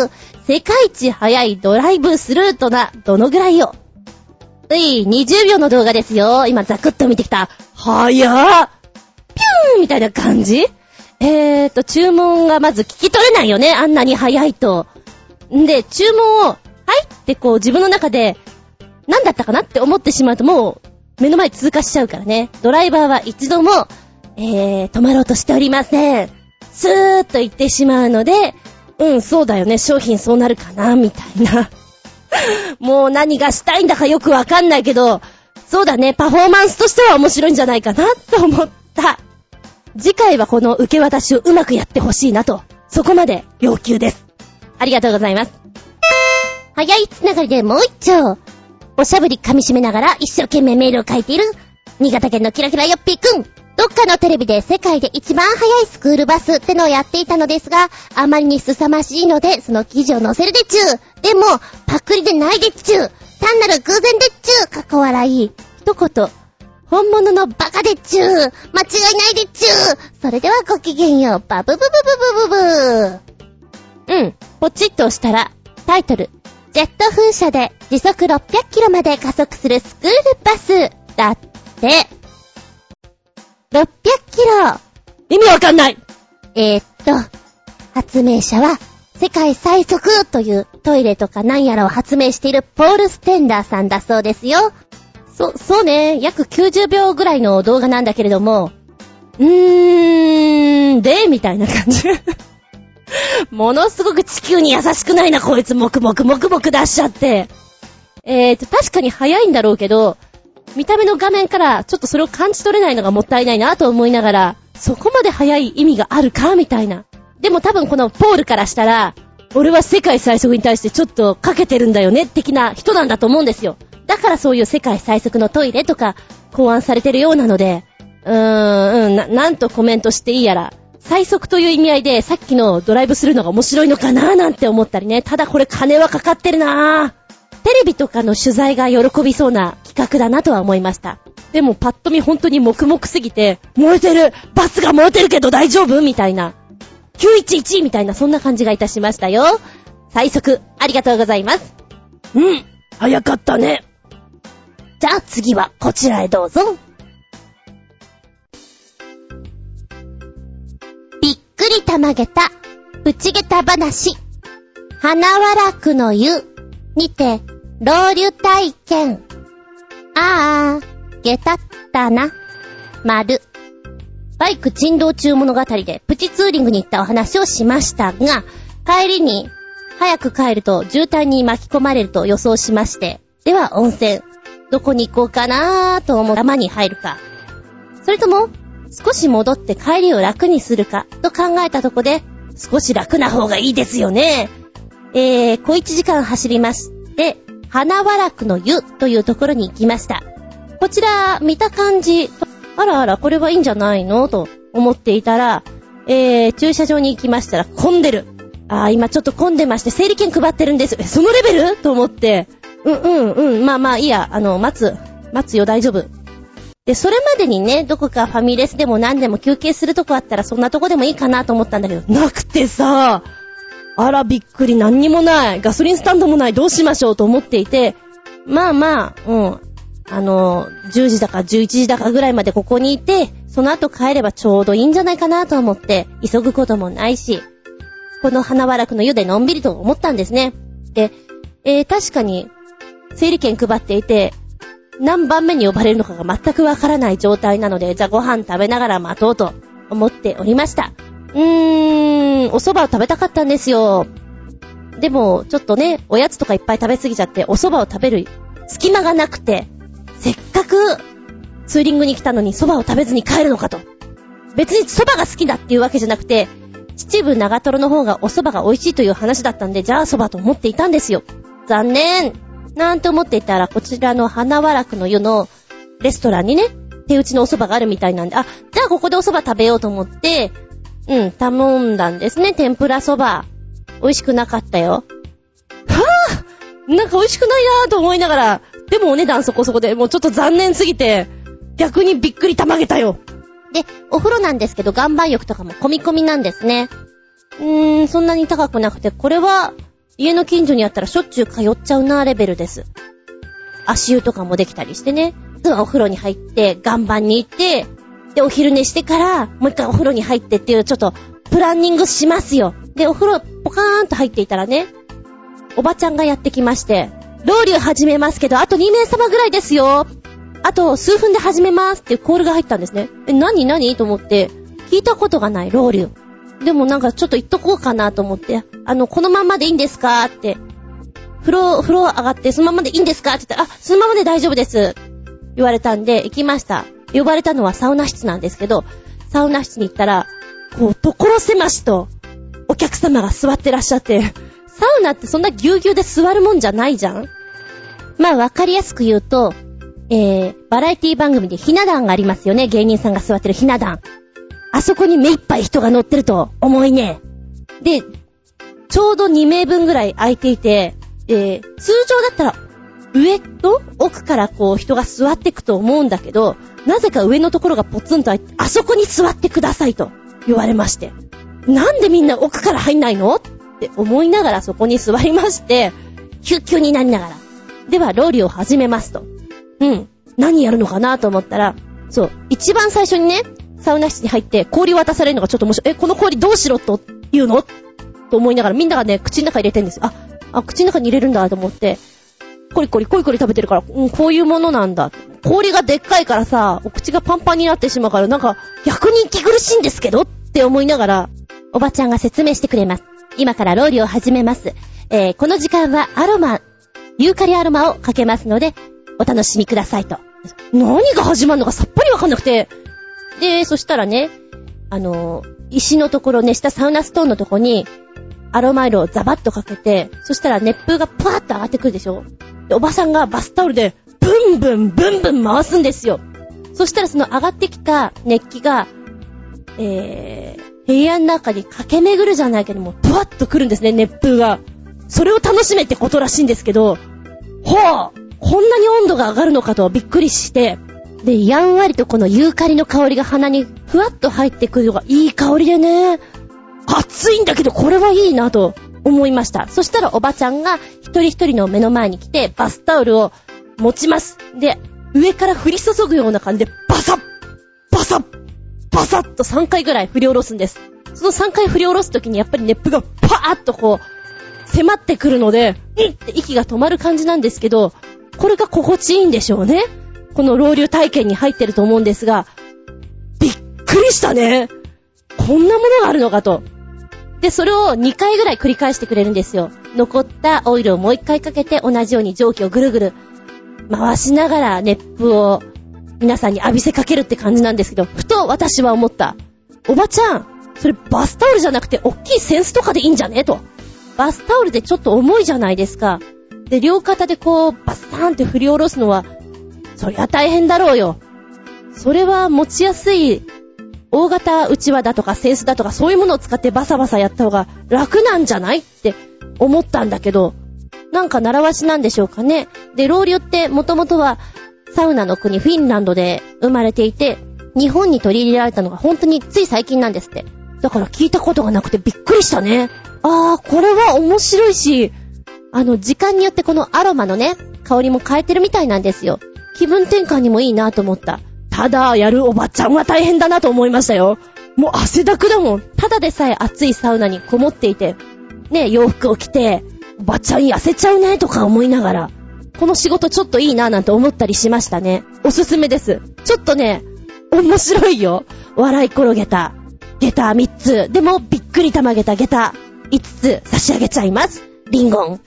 ー。世界一早いドライブスルートな、どのぐらいよ。うい、20秒の動画ですよ。今ザクッと見てきた。早っピューンみたいな感じ？
えーと、注文がまず聞き取れないよね、あんなに早いと。んで、注文を、はいってこう自分の中で、何だったかなって思ってしまうともう、目の前通過しちゃうからね。ドライバーは一度も、えー、止まろうとしておりません。スーッと言ってしまうので、うん、そうだよね、商品そうなるかな、みたいな。もう何がしたいんだかよくわかんないけど、そうだね、パフォーマンスとしては面白いんじゃないかな、と思った。次回はこの受け渡しをうまくやってほしいなと、そこまで要求です。ありがとうございます。
早いつながりでもう一丁。おしゃぶり噛み締めながら一生懸命メールを書いている、新潟県のキラキラよっぴーくん。どっかのテレビで世界で一番早いスクールバスってのをやっていたのですが、あまりに凄まじいので、その記事を載せるでちゅう。でも、パクリでないでちゅう。単なる偶然でちゅう。かっこ笑い。一言。本物のバカでちゅう。間違いないでちゅう。それではごきげんよう。バブブブブブブブ
うん。ポチッと押したら、タイトル。
ジェット風車で時速600キロまで加速するスクールバス。だって。600キロ。
意味わかんない
えー、っと、発明者は、世界最速というトイレとか何やらを発明しているポール・ステンダーさんだそうですよ。
そ、そうね。約90秒ぐらいの動画なんだけれども、うーん、で、みたいな感じ。ものすごく地球に優しくないな、こいつ、もくもくもくもく出しちゃって。えーと、確かに早いんだろうけど、見た目の画面からちょっとそれを感じ取れないのがもったいないなと思いながら、そこまで早い意味があるかみたいな。でも多分このポールからしたら、俺は世界最速に対してちょっとかけてるんだよね、的な人なんだと思うんですよ。だからそういう世界最速のトイレとか考案されてるようなので、うーん、な、なんとコメントしていいやら、最速という意味合いでさっきのドライブするのが面白いのかなーなんて思ったりね。ただこれ金はかかってるなー。テレビとかの取材が喜びそうな企画だなとは思いました。でもパッと見本当に黙々すぎて、燃えてるバスが燃えてるけど大丈夫？みたいな。911みたいなそんな感じがいたしましたよ。最速、ありがとうございます。うん、早かったね。じゃあ次はこちらへどうぞ。
びっくりたまげた、プチゲタ話。花わらくの湯にて、ロウリュ体験。あー、下たったな。丸。バイク珍道中物語でプチツーリングに行ったお話をしましたが、帰りに早く帰ると渋滞に巻き込まれると予想しまして、では温泉、どこに行こうかなーと思う山に入るか。それとも、少し戻って帰りを楽にするかと考えたとこで、少し楽な方がいいですよね。えー、小一時間走りまして、花原区の湯というところに行きました。こちら、見た感じ、あらあら、これはいいんじゃないのと思っていたら、えー、駐車場に行きましたら混んでる。あー、今ちょっと混んでまして、整理券配ってるんです。え、そのレベル？と思って、うんうんうん、まあまあいいや、あの、待つ。待つよ、大丈夫。で、それまでにね、どこかファミレスでも何でも休憩するとこあったらそんなとこでもいいかなと思ったんだけど、なくてさ、あらびっくり何にもない。ガソリンスタンドもない。どうしましょうと思っていて、まあまあ、うん。あの、10時だか11時だかぐらいまでここにいて、その後帰ればちょうどいいんじゃないかなと思って、急ぐこともないし、この花原区の湯でのんびりと思ったんですね。で、えー、確かに、整理券配っていて、何番目に呼ばれるのかが全くわからない状態なので、じゃあご飯食べながら待とうと思っておりました。うーん、お蕎麦を食べたかったんですよ。でも、ちょっとね、おやつとかいっぱい食べすぎちゃって、お蕎麦を食べる隙間がなくて、せっかくツーリングに来たのに蕎麦を食べずに帰るのかと。別に蕎麦が好きだっていうわけじゃなくて、秩父長瀞の方がお蕎麦が美味しいという話だったんで、じゃあ蕎麦と思っていたんですよ。残念なんて思っていたら、こちらの花和楽の湯のレストランにね、手打ちのお蕎麦があるみたいなんで、あ、じゃあここでお蕎麦食べようと思って、うん、頼んだんですね。天ぷらそば。美味しくなかったよ。はぁなんか美味しくないなぁと思いながら、でもお値段そこそこで、もうちょっと残念すぎて、逆にびっくりたまげたよ。で、お風呂なんですけど、岩盤浴とかも込み込みなんですね。うーん、そんなに高くなくて、これは、家の近所にあったらしょっちゅう通っちゃうなレベルです。足湯とかもできたりしてね。お風呂に入って、岩盤に行って、で、お昼寝してから、もう一回お風呂に入ってっていう、ちょっと、プランニングしますよ。で、お風呂、ポカーンと入っていたらね、おばちゃんがやってきまして、ロウリュ始めますけど、あと2名様ぐらいですよ。あと、数分で始めますっていうコールが入ったんですね。え、何何？と思って、聞いたことがない、ロウリュ。でもなんかちょっと言っとこうかなと思って、あの、このままでいいんですかって、風呂、風呂上がってそのままでいいんですかって言ったら、あ、そのままで大丈夫です。言われたんで、行きました。呼ばれたのはサウナ室なんですけど、サウナ室に行ったら、こう、所狭しと、お客様が座ってらっしゃって、サウナってそんなぎゅうぎゅうで座るもんじゃないじゃんまあ、わかりやすく言うと、えー、バラエティ番組でひな壇がありますよね。芸人さんが座ってるひな壇。あそこに目いっぱい人が乗ってると思いね。で、ちょうど2名分ぐらい空いていて、えー、通常だったら上と奥からこう人が座ってくと思うんだけど、なぜか上のところがポツンと開いて、あそこに座ってくださいと言われまして。なんでみんな奥から入んないの？って思いながらそこに座りまして、救急になりながら。では、ローリを始めますと。うん。何やるのかなと思ったら、そう、一番最初にね、サウナ室に入って氷渡されるのがちょっと面白い。え、この氷どうしろと言うの？と思いながらみんながね、口の中入れてんですよ。あ、あ、口の中に入れるんだと思って、コリコリコリコリ食べてるから、うん、こういうものなんだ。氷がでっかいからさ、お口がパンパンになってしまうから、なんか、逆に息苦しいんですけどって思いながら、おばちゃんが説明してくれます。今からローリを始めます。えー、この時間はアロマ、ユーカリアロマをかけますので、お楽しみくださいと。何が始まるのかさっぱりわかんなくて。で、そしたらね、あの、石のところね、下サウナストーンのとこに、アロマイルをザバッとかけて、そしたら熱風がパーッと上がってくるでしょ、おばさんがバスタオルで、ブンブン、ブンブン回すんですよ。そしたらその上がってきた熱気が、えー、部屋の中に駆け巡るじゃないけども、ブワッと来るんですね、熱風が。それを楽しめってことらしいんですけど、ほうこんなに温度が上がるのかとびっくりして、で、やんわりとこのユーカリの香りが鼻にふわっと入ってくるのがいい香りでね、暑いんだけどこれはいいなと思いました。そしたらおばちゃんが一人一人の目の前に来てバスタオルを持ちます。で、上から降り注ぐような感じでバサッバサッバサッと3回ぐらい振り下ろすんです。その3回振り下ろすときにやっぱり熱風がパーッとこう迫ってくるので、うんって息が止まる感じなんですけど、これが心地いいんでしょうね。この老流体験に入ってると思うんですが、びっくりしたね。こんなものがあるのかと。で、それを2回ぐらい繰り返してくれるんですよ。残ったオイルをもう1回かけて同じように蒸気をぐるぐる回しながら熱風を皆さんに浴びせかけるって感じなんですけど、ふと私は思った。おばちゃん、それバスタオルじゃなくて大きいセンスとかでいいんじゃね？と。バスタオルでちょっと重いじゃないですか。で、両肩でこう、バスターンって振り下ろすのは、そりゃ大変だろうよ。それは持ちやすい、大型うちわだとかセンスだとかそういうものを使ってバサバサやった方が楽なんじゃないって思ったんだけど、なんか習わしなんでしょうかね。で、ロウリュってもともとはサウナの国フィンランドで生まれていて、日本に取り入れられたのが本当につい最近なんですって。だから聞いたことがなくてびっくりしたね。あー、これは面白いし、あの、時間によってこのアロマのね、香りも変えてるみたいなんですよ。気分転換にもいいなと思った。ただ、やるおばちゃんは大変だなと思いましたよ。もう汗だくだもん。ただでさえ暑いサウナにこもっていて、ね、洋服を着て、おばちゃん痩せちゃうねとか思いながら、この仕事ちょっといいななんて思ったりしましたね。おすすめです。ちょっとね、面白いよ。笑い転げた。下駄3つ。でも、びっくり玉げた下駄5つ差し上げちゃいます。リンゴン。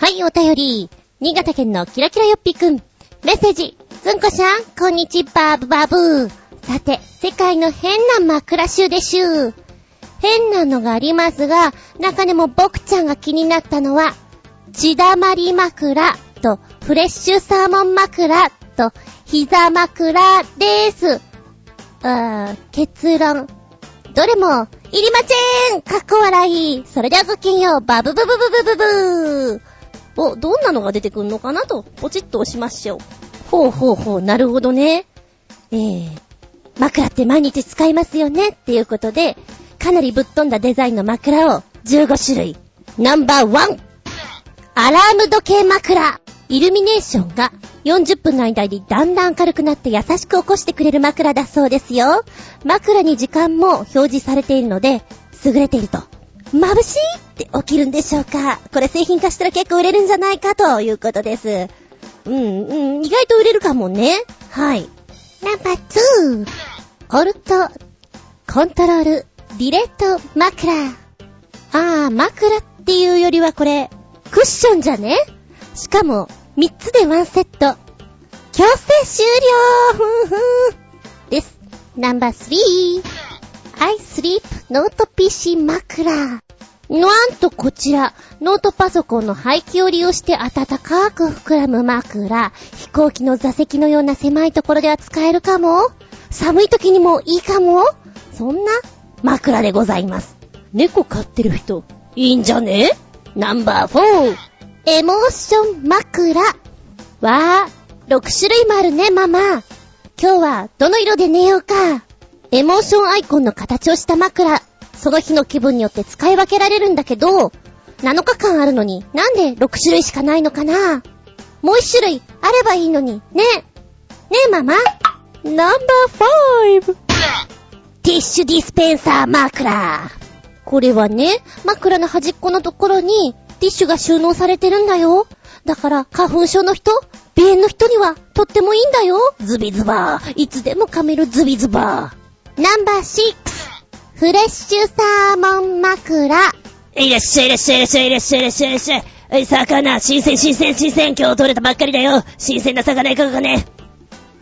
はい、お便り。新潟県のキラキラよっぴくん。メッセージ。ずんこしゃん、こんにちは、バブバブー。さて、世界の変な枕集でしゅ。変なのがありますが、中でも僕ちゃんが気になったのは、血だまり枕と、フレッシュサーモン枕と、膝枕でーす。あー、結論。どれも、いりませんかっこ笑い。それではごきげんよう。バブブブブブブブー。お、どんなのが出てくんのかなと、ポチッと押しましょう。ほうほうほう、なるほどね。えー、枕って毎日使いますよね？っていうことで、かなりぶっ飛んだデザインの枕を15種類。ナンバーワンアラーム時計枕イルミネーションが40分の間にだんだん明るくなって優しく起こしてくれる枕だそうですよ。枕に時間も表示されているので、優れていると。眩しいって起きるんでしょうか？これ製品化したら結構売れるんじゃないかということです。うん、うん、意外と売れるかもね。はい。ナンバー2。オルト、コントロール、リレット枕。あー、枕っていうよりはこれ、クッションじゃね？しかも、3つでワンセット。強制終了ふんふんです。ナンバー3。I sleep note PC 枕。なんとこちら、ノートパソコンの排気を利用して暖かく膨らむ枕。飛行機の座席のような狭いところでは使えるかも寒い時にもいいかもそんな枕でございます。
猫飼ってる人、いいんじゃね？
ナンバー4。エモーション枕。わー、6種類もあるね、ママ。今日はどの色で寝ようか。エモーションアイコンの形をした枕。その日の気分によって使い分けられるんだけど、7日間あるのになんで6種類しかないのかな？もう1種類あればいいのに。ね。ねえ、ママ。
ナンバー5。
ティッシュディスペンサー枕。これはね、枕の端っこのところにティッシュが収納されてるんだよ。だから、花粉症の人鼻炎の人には、とってもいいんだよ。ズビズバー。いつでも噛めるズビズバー。ナンバー6。フレッシュサーモン枕。
いらっしゃいいらっしゃいいらっしゃいいらっしゃいいらっしゃいいらっしゃい。はい、魚、新鮮新鮮新鮮、今日取れたばっかりだよ。新鮮な魚いかがかね。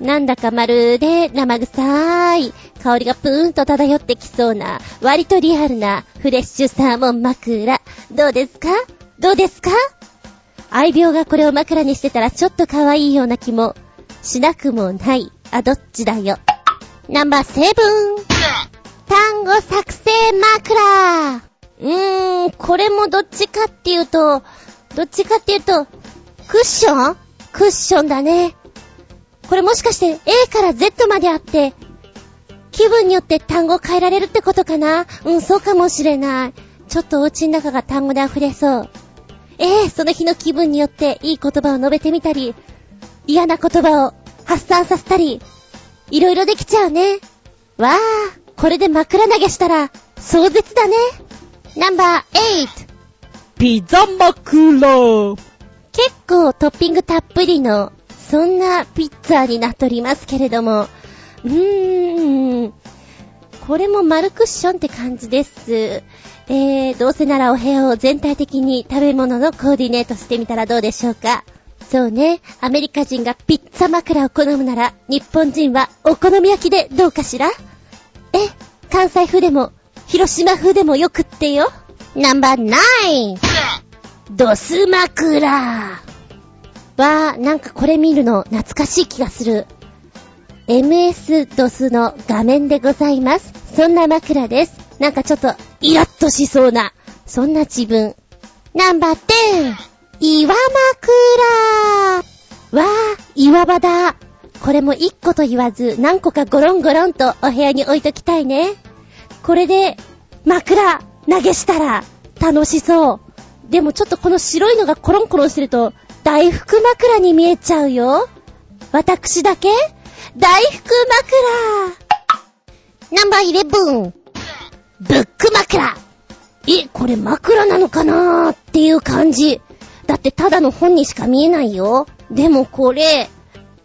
なんだかまるで生臭い香りがプーンと漂ってきそうな割とリアルなフレッシュサーモン枕。どうですか？どうですか？愛病がこれを枕にしてたらちょっと可愛いような気もしなくもない。あ、どっちだよ？ナンバーセブン。単語作成枕。うーん、これもどっちかっていうと、どっちかっていうと、クッション？クッションだね。これもしかして A から Z まであって、気分によって単語変えられるってことかな？うん、そうかもしれない。ちょっとお家の中が単語で溢れそう。ええー、その日の気分によっていい言葉を述べてみたり、嫌な言葉を発散させたり、いろいろできちゃうね。わあ、これで枕投げしたら、壮絶だね。ナンバー8。
ピザ枕。
結構トッピングたっぷりの、そんなピッツァになっておりますけれども、うーん、これも丸クッションって感じです。えー、どうせならお部屋を全体的に食べ物のコーディネートしてみたらどうでしょうか。そうね、アメリカ人がピッツァ枕を好むなら、日本人はお好み焼きでどうかしら？え、関西風でも、広島風でもよくってよ。ナンバーナインドス枕わー、なんかこれ見るの懐かしい気がする。MS ドスの画面でございます。そんな枕です。なんかちょっと、イラッとしそうな、そんな自分。ナンバー10、岩枕わー、岩場だ。これも一個と言わず、何個かゴロンゴロンとお部屋に置いときたいね。これで、枕、投げしたら、楽しそう。でもちょっとこの白いのがコロンコロンしてると、大福枕に見えちゃうよ。私だけ？大福枕ナンバー11ブック枕え、これ枕なのかなーっていう感じ。だってただの本にしか見えないよ。でもこれ、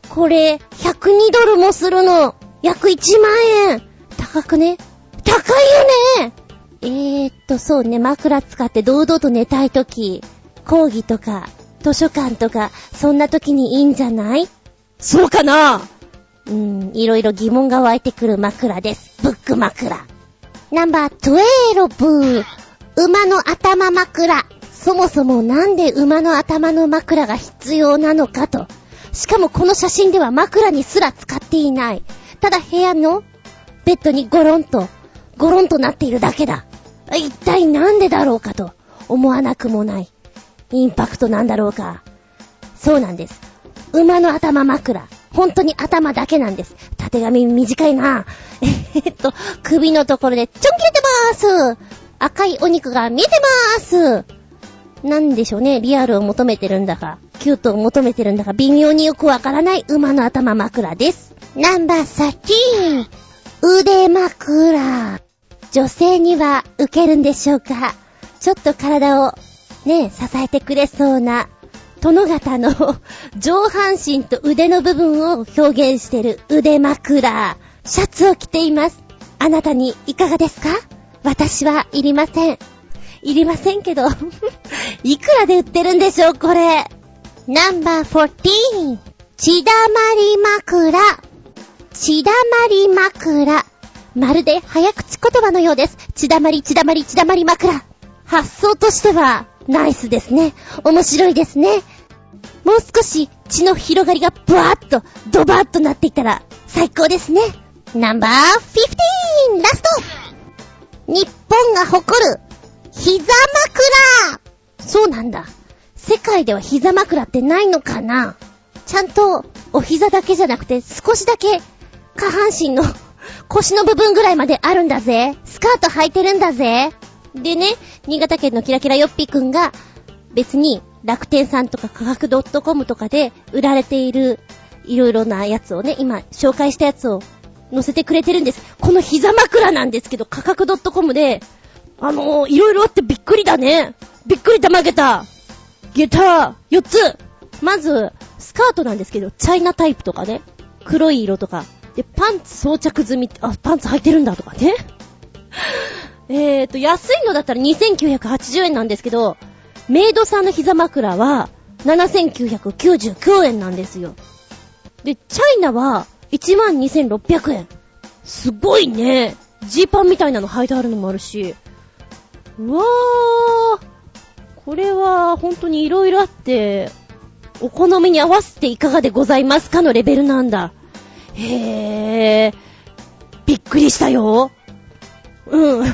これ、102ドルもするの。約1万円。高くね？高いよねえーっと、そうね、枕使って堂々と寝たいとき、講義とか、図書館とか、そんなときにいいんじゃない？
そうかな？
うーん、いろいろ疑問が湧いてくる枕です。ブック枕。ナンバー12。馬の頭枕。そもそもなんで馬の頭の枕が必要なのかと。しかもこの写真では枕にすら使っていない。ただ部屋のベッドにゴロンと、ゴロンとなっているだけだ。一体なんでだろうかと思わなくもない。インパクトなんだろうか。そうなんです。馬の頭枕。本当に頭だけなんです。縦髪短いな。えっと、首のところでちょん切れてまーす。赤いお肉が見えてまーす。なんでしょうね、リアルを求めてるんだか。キュートを求めてるんだが微妙によくわからない馬の頭枕です。ナンバー13、腕枕。女性には受けるんでしょうかちょっと体をね、支えてくれそうな、殿方の上半身と腕の部分を表現してる腕枕。シャツを着ています。あなたにいかがですか？私はいりません。いりませんけど、いくらで売ってるんでしょう、これ。ナンバー14、血だまり枕。血だまり枕。まるで早口言葉のようです。血だまり血だまり血だまり枕。発想としては、ナイスですね。面白いですね。もう少し血の広がりがブワーッと、ドバーッとなっていたら、最高ですね。ナンバー15、ラスト日本が誇る、膝枕そうなんだ。世界では膝枕ってないのかなちゃんと、お膝だけじゃなくて、少しだけ、下半身の腰の部分ぐらいまであるんだぜ。スカート履いてるんだぜ。でね、新潟県のキラキラよっぴくんが、別に楽天さんとか価格 .com とかで売られているいろいろなやつをね、今紹介したやつを載せてくれてるんです。この膝枕なんですけど、価格 .com で、あのー、いろいろあってびっくりだね。びっくりたまげた。ゲター、4つ。まず、スカートなんですけど、チャイナタイプとかね。黒い色とか。で、パンツ装着済み、あ、パンツ履いてるんだとかね。えーと、安いのだったら2980円なんですけど、メイドさんの膝枕は7999円なんですよ。で、チャイナは12600円。すごいね。ジーパンみたいなの履いてあるのもあるし。うわー。これは本当に色々あって、お好みに合わせていかがでございますかのレベルなんだ。へー。びっくりしたよ。うん。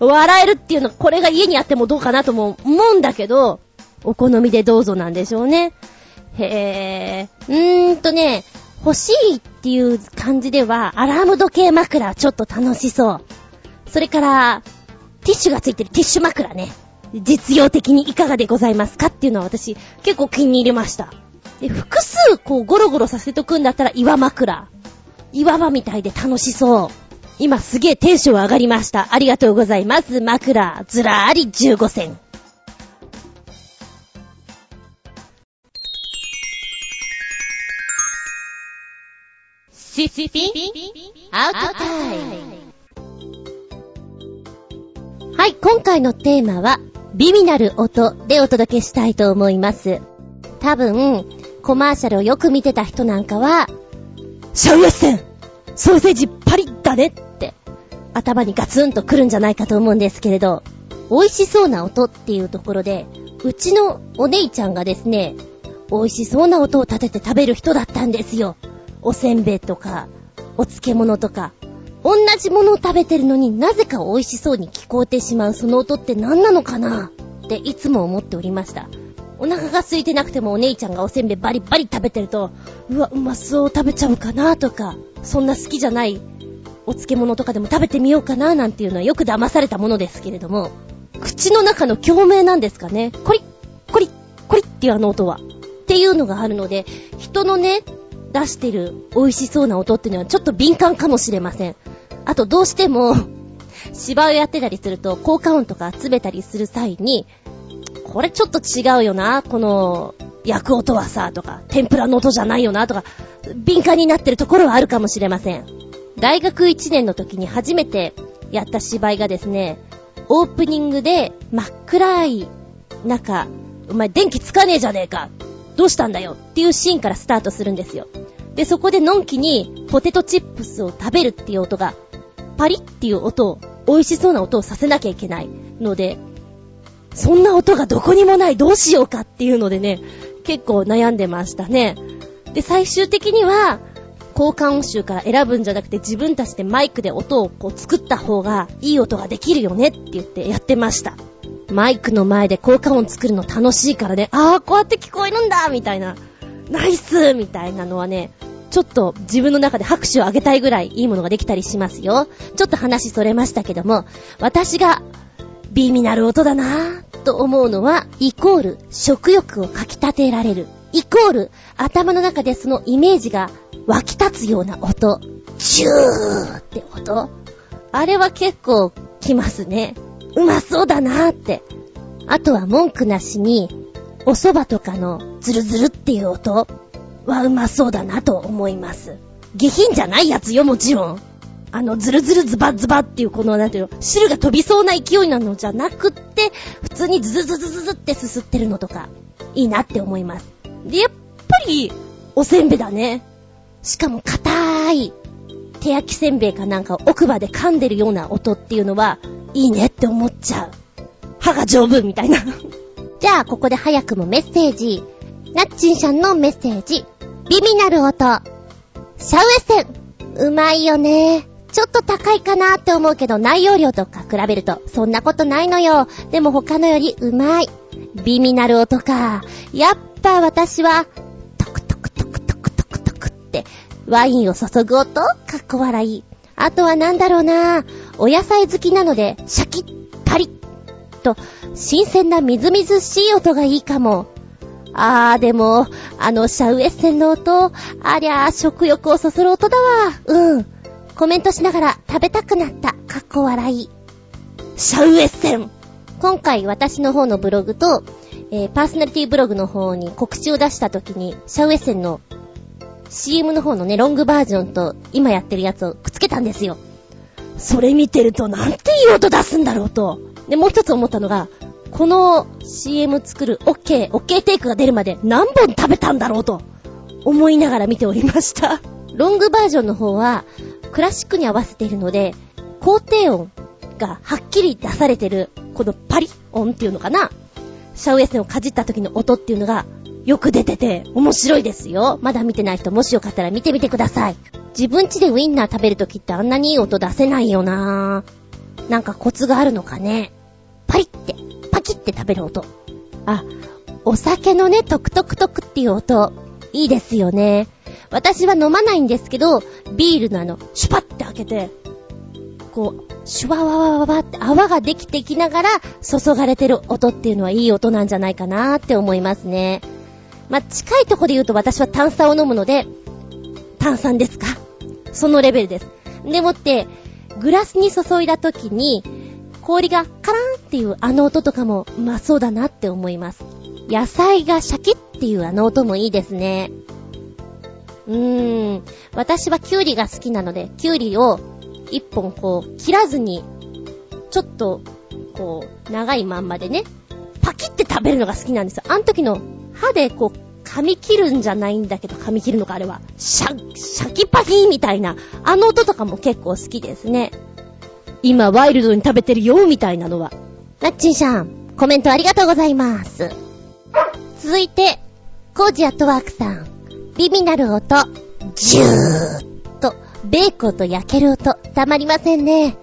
笑えるっていうのは、これが家にあってもどうかなとも思うんだけど、お好みでどうぞなんでしょうね。へー。うーんとね、欲しいっていう感じでは、アラーム時計枕ちょっと楽しそう。それから、ティッシュがついてるティッシュ枕ね。実用的にいかがでございますかっていうのは私結構気に入りました。で、複数こうゴロゴロさせとくんだったら岩枕。岩場みたいで楽しそう。今すげえテンション上がりました。ありがとうございます。枕、ずらーり15選。シシピンアウトタイム。はい、今回のテーマは、ビビなる音でお届けしたいと思います。多分、コマーシャルをよく見てた人なんかは、シャウエッセンソーセージパリッだねって、頭にガツンとくるんじゃないかと思うんですけれど、美味しそうな音っていうところで、うちのお姉ちゃんがですね、美味しそうな音を立てて食べる人だったんですよ。おせんべいとか、お漬物とか。同じものを食べてるのになぜか美味しそうに聞こえてしまうその音って何なのかな？っていつも思っておりました。お腹が空いてなくてもお姉ちゃんがおせんべいバリバリ食べてると、うわ、うまそう食べちゃうかなとか、そんな好きじゃないお漬物とかでも食べてみようかななんていうのはよく騙されたものですけれども、口の中の共鳴なんですかね？コリッ、コリッ、コリッっていうあの音は。っていうのがあるので、人のね、出してる美味しそうな音っていうのはちょっと敏感かもしれません。あとどうしても、芝居をやってたりすると、効果音とか集めたりする際に、これちょっと違うよな、この、焼く音はさ、とか、天ぷらの音じゃないよな、とか、敏感になってるところはあるかもしれません。大学1年の時に初めてやった芝居がですね、オープニングで真っ暗い中、お前電気つかねえじゃねえか。どうしたんだよっていうシーンからスタートするんですよ。で、そこでのんきにポテトチップスを食べるっていう音が、パリっていう音を、美味しそうな音をさせなきゃいけないので、そんな音がどこにもない、どうしようかっていうのでね、結構悩んでましたね。で、最終的には、交換音集から選ぶんじゃなくて自分たちでマイクで音をこう作った方がいい音ができるよねって言ってやってました。マイクの前で効果音作るの楽しいからね、あーこうやって聞こえるんだみたいな、ナイスみたいなのはね、ちょっと自分の中で拍手をあげたいぐらいいいものができたりしますよ。ちょっと話それましたけども、私が、ビーミナル音だなぁ、と思うのは、イコール食欲をかき立てられる。イコール頭の中でそのイメージが湧き立つような音。チューって音。あれは結構きますね。うまそうだなーって。あとは文句なしに、お蕎麦とかのズルズルっていう音はうまそうだなと思います。下品じゃないやつよ、もちろん。あの、ズルズルズバズバっていうこの、なんていうの、汁が飛びそうな勢いなのじゃなくって、普通にズズズズズズってすすってるのとか、いいなって思います。で、やっぱり、おせんべいだね。しかも硬い、手焼きせんべいかなんか奥歯で噛んでるような音っていうのは、いいねって思っちゃう。歯が丈夫みたいな。じゃあ、ここで早くもメッセージ。ナッチンさんのメッセージ。美味なる音。シャウエッセン。うまいよね。ちょっと高いかなって思うけど内容量とか比べるとそんなことないのよ。でも他のよりうまい。美味なる音か。やっぱ私は、トクトクトクトクトクトクってワインを注ぐ音かっこ笑い。あとはなんだろうな。お野菜好きなので、シャキッ、パリッと、新鮮なみずみずしい音がいいかも。あー、でも、あのシャウエッセンの音、ありゃー、食欲をそそる音だわ。うん。コメントしながら食べたくなった。かっこ笑い。シャウエッセン今回私の方のブログと、えー、パーソナリティブログの方に告知を出した時に、シャウエッセンの CM の方のね、ロングバージョンと今やってるやつをくっつけたんですよ。それ見てるとなんていい音出すんだろうと。で、もう一つ思ったのが、この CM 作る OK、OK テイクが出るまで何本食べたんだろうと思いながら見ておりました。ロングバージョンの方は、クラシックに合わせているので、高低音がはっきり出されてる、このパリ音っていうのかなシャウエッセンをかじった時の音っていうのがよく出てて面白いですよ。まだ見てない人もしよかったら見てみてください。自分家でウインナー食べる時ってあんなにいい音出せないよなぁ。なんかコツがあるのかね。パリって、パキって食べる音。あ、お酒のね、トクトクトクっていう音、いいですよね。私は飲まないんですけど、ビールのあの、シュパって開けて、こう、シュワワワワワって泡ができてきながら注がれてる音っていうのはいい音なんじゃないかなって思いますね。まあ、近いとこで言うと私は炭酸を飲むので、炭酸ですか？そのレベルです。でもって、グラスに注いだ時に、氷がカランっていうあの音とかもうまそうだなって思います。野菜がシャキっていうあの音もいいですね。うーん。私はキュウリが好きなので、キュウリを一本こう、切らずに、ちょっと、こう、長いまんまでね、パキって食べるのが好きなんですよ。あの時の歯でこう、噛み切るんじゃないんだけど、噛み切るのかあれは。シャ、シャキパキみたいな、あの音とかも結構好きですね。今、ワイルドに食べてるよ、みたいなのは。ナッチンさん、コメントありがとうございます。続いて、コージアットワークさん。ビビなる音、ジューと、ベーコンと焼ける音、たまりませんね。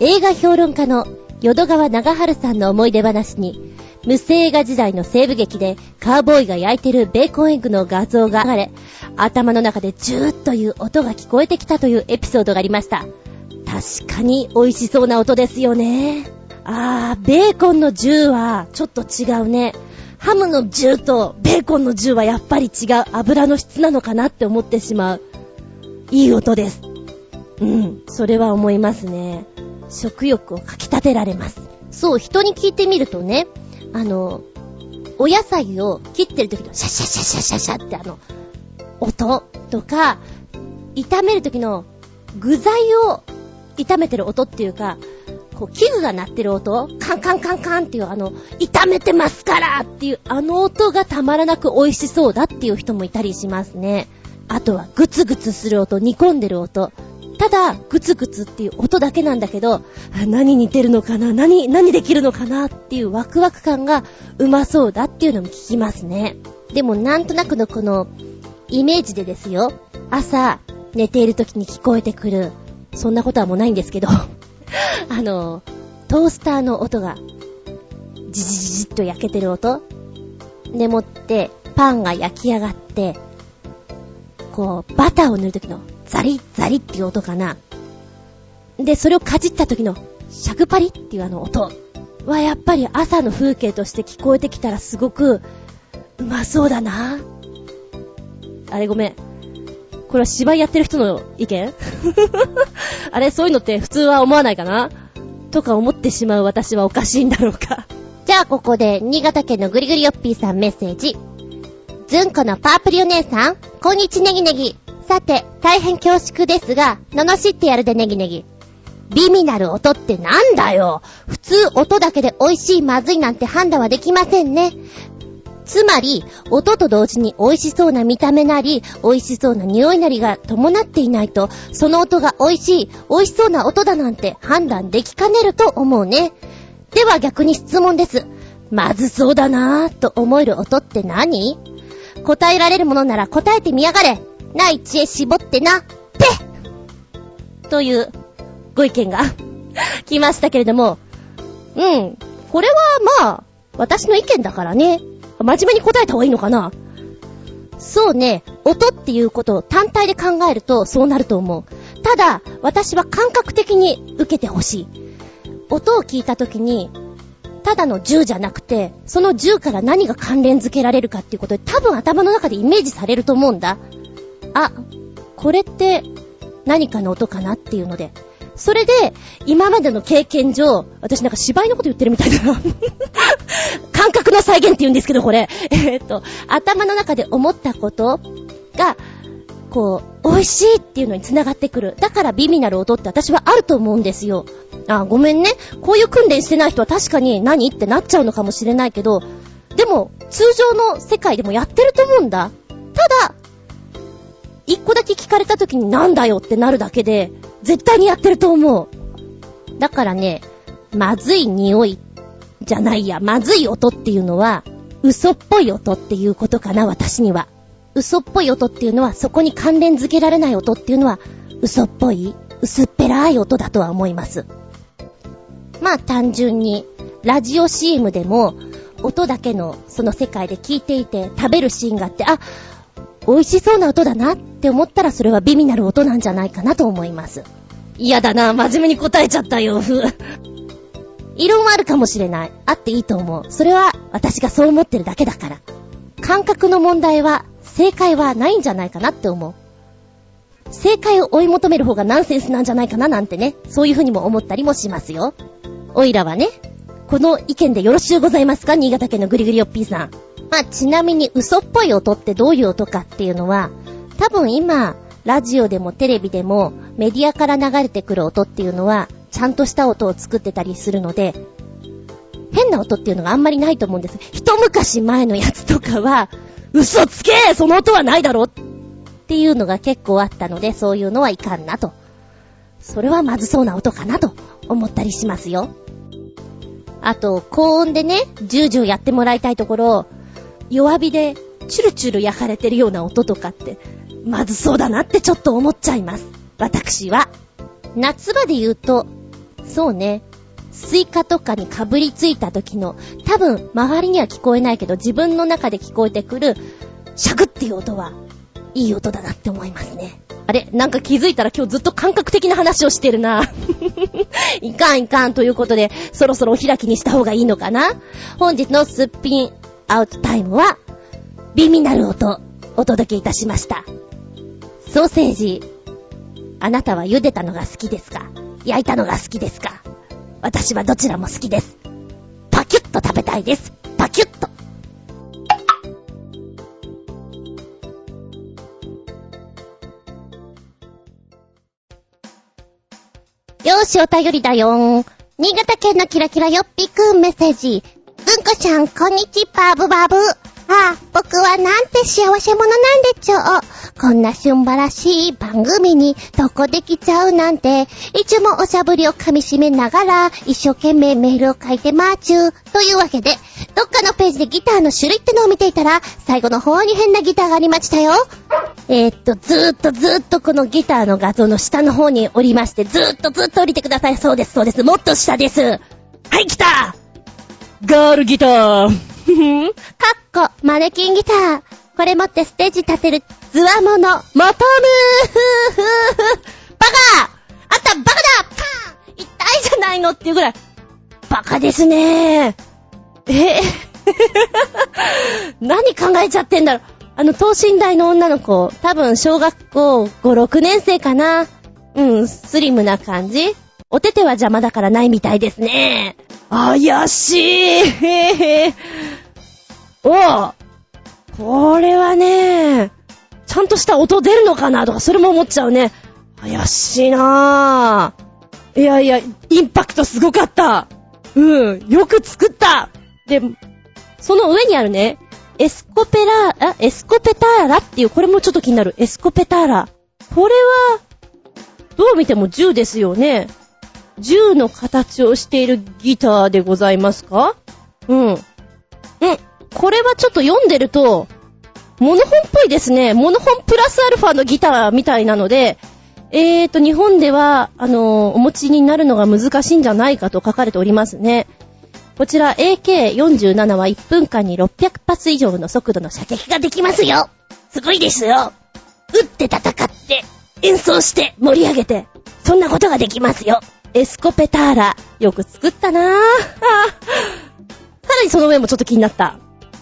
映画評論家の淀川長春さんの思い出話に、無声映画時代の西部劇でカーボーイが焼いてるベーコンエッグの画像が流れ、頭の中でジューッという音が聞こえてきたというエピソードがありました。確かに美味しそうな音ですよね。あー、ベーコンのジューはちょっと違うね。ハムの銃とベーコンの銃はやっぱり違う油の質なのかなって思ってしまう。いい音です。うん、それは思いますね。食欲をかき立てられます。そう、人に聞いてみるとね、あの、お野菜を切ってる時のシャシャシャシャシャシャってあの、音とか、炒める時の具材を炒めてる音っていうか、こう、器具が鳴ってる音カンカンカンカンっていうあの、炒めてますからっていうあの音がたまらなく美味しそうだっていう人もいたりしますね。あとはグツグツする音、煮込んでる音。ただ、グツグツっていう音だけなんだけど、何似てるのかな何、何できるのかなっていうワクワク感がうまそうだっていうのも聞きますね。でもなんとなくのこの、イメージでですよ。朝、寝ている時に聞こえてくる。そんなことはもうないんですけど。あの、トースターの音が、じじじじっと焼けてる音でもって、パンが焼き上がって、こう、バターを塗るときのザリッザリっていう音かな。で、それをかじった時のシャクパリっていうあの音。
はやっぱり朝の風景として聞こえてきたらすごく、うまそうだな。あれごめん。これは芝居やってる人の意見？あれそういうのって普通は思わないかな？とか思ってしまう私はおかしいんだろうか？
じゃあここで、新潟県のぐりぐりよっぴーさんメッセージ。ずんこのパープリお姉さん、こんにちネギネギ。さて、大変恐縮ですが、罵ってやるでネギネギ。美味なる音ってなんだよ？普通音だけで美味しいまずいなんて判断はできませんね。つまり、音と同時に美味しそうな見た目なり、美味しそうな匂いなりが伴っていないと、その音が美味しい、美味しそうな音だなんて判断できかねると思うね。では逆に質問です。まずそうだなぁと思える音って何？答えられるものなら答えてみやがれない知恵絞ってなってというご意見が 来ましたけれども、うん。これはまあ、私の意見だからね。真面目に答えた方がいいのかな？そうね、音っていうことを単体で考えるとそうなると思う。ただ、私は感覚的に受けてほしい。音を聞いた時に、ただの銃じゃなくて、その銃から何が関連づけられるかっていうことで多分頭の中でイメージされると思うんだ。あ、これって何かの音かなっていうので。それで、今までの経験上、私なんか芝居のこと言ってるみたいだな。感覚の再現って言うんですけど、これ。えー、っと、頭の中で思ったことが、こう、美味しいっていうのに繋がってくる。だから美味なる音って私はあると思うんですよ。あ、ごめんね。こういう訓練してない人は確かに何ってなっちゃうのかもしれないけど、でも、通常の世界でもやってると思うんだ。ただ、一個だけ聞かれた時になんだよってなるだけで、絶対にやってると思う。だからね、まずい匂いじゃないや、まずい音っていうのは、嘘っぽい音っていうことかな、私には。嘘っぽい音っていうのは、そこに関連づけられない音っていうのは、嘘っぽい、薄っぺらい音だとは思います。まあ単純に、ラジオ CM でも、音だけのその世界で聞いていて食べるシーンがあって、あ、美味しそうな音だなって思ったらそれは美味なる音なんじゃないかなと思います。嫌だな、真面目に答えちゃったよ、ふ。異論はあるかもしれない。あっていいと思う。それは私がそう思ってるだけだから。感覚の問題は、正解はないんじゃないかなって思う。正解を追い求める方がナンセンスなんじゃないかななんてね、そういうふうにも思ったりもしますよ。おいらはね、この意見でよろしゅうございますか？新潟県のぐりぐりよっぴーさん。まあ、ちなみに嘘っぽい音ってどういう音かっていうのは、多分今、ラジオでもテレビでもメディアから流れてくる音っていうのは、ちゃんとした音を作ってたりするので、変な音っていうのがあんまりないと思うんです。一昔前のやつとかは、嘘つけその音はないだろっていうのが結構あったので、そういうのはいかんなと。それはまずそうな音かなと思ったりしますよ。あと、高音でね、ジュージューやってもらいたいところ、弱火でチュルチュル焼かれてるような音とかって、まずそうだなってちょっと思っちゃいます。私は。夏場で言うと、そうね、スイカとかにかぶりついた時の、多分周りには聞こえないけど自分の中で聞こえてくる、シャクっていう音は、いい音だなって思いますね。あれ？なんか気づいたら今日ずっと感覚的な話をしてるな。いかんいかんということで、そろそろお開きにした方がいいのかな？本日のすっぴんアウトタイムは、ビミナル音、お届けいたしました。ソーセージ、あなたは茹でたのが好きですか？焼いたのが好きですか？私はどちらも好きです。パキュッと食べたいです。パキュッと。よーし、お便りだよー。新潟県のキラキラよっぴくんメッセージ。うんこちゃん、こんにちは、バブバブ。ああ、僕はなんて幸せ者なんでちょう。こんなしゅんばらしい番組にどこできちゃうなんて、いつもおしゃぶりを噛み締めながら一生懸命メールを書いてまーちゅう。というわけで、どっかのページでギターの種類ってのを見ていたら、最後の方に変なギターがありましたよ。えー、っと、ずーっとずーっとこのギターの画像の下の方におりまして、ずーっとずーっと降りてください。そうです、そうです。もっと下です。はい、来たガールギター。ふん。かっこ、マネキンギター。これ持ってステージ立てる、ズワモノ、モトムーふーふーふー。バカあんたバカだパーン痛いじゃないのっていうぐらい、バ
バカですねえ？何考えちゃってんだろう。あの、等身大の女の子、多分小学校5、6年生かな。うん、スリムな感じお手手は邪魔だからないみたいですね。怪しいへへ おこれはね、ちゃんとした音出るのかなとか、それも思っちゃうね。怪しいなぁ。いやいや、インパクトすごかった。うん、よく作ったで、その上にあるね、エスコペラ、あ、エスコペターラっていう、これもちょっと気になる。エスコペターラ。これは、どう見ても銃ですよね。銃の形をしているギターでございますか？うん。うん。これはちょっと読んでると、モノホンっぽいですね。モノホンプラスアルファのギターみたいなので、えーと、日本では、あのー、お持ちになるのが難しいんじゃないかと書かれておりますね。こちら AK47 は1分間に600発以上の速度の射撃ができますよすごいですよ撃って戦って、演奏して盛り上げて、そんなことができますよエスコペターラ、よく作ったなぁ。さらにその上もちょっと気になった。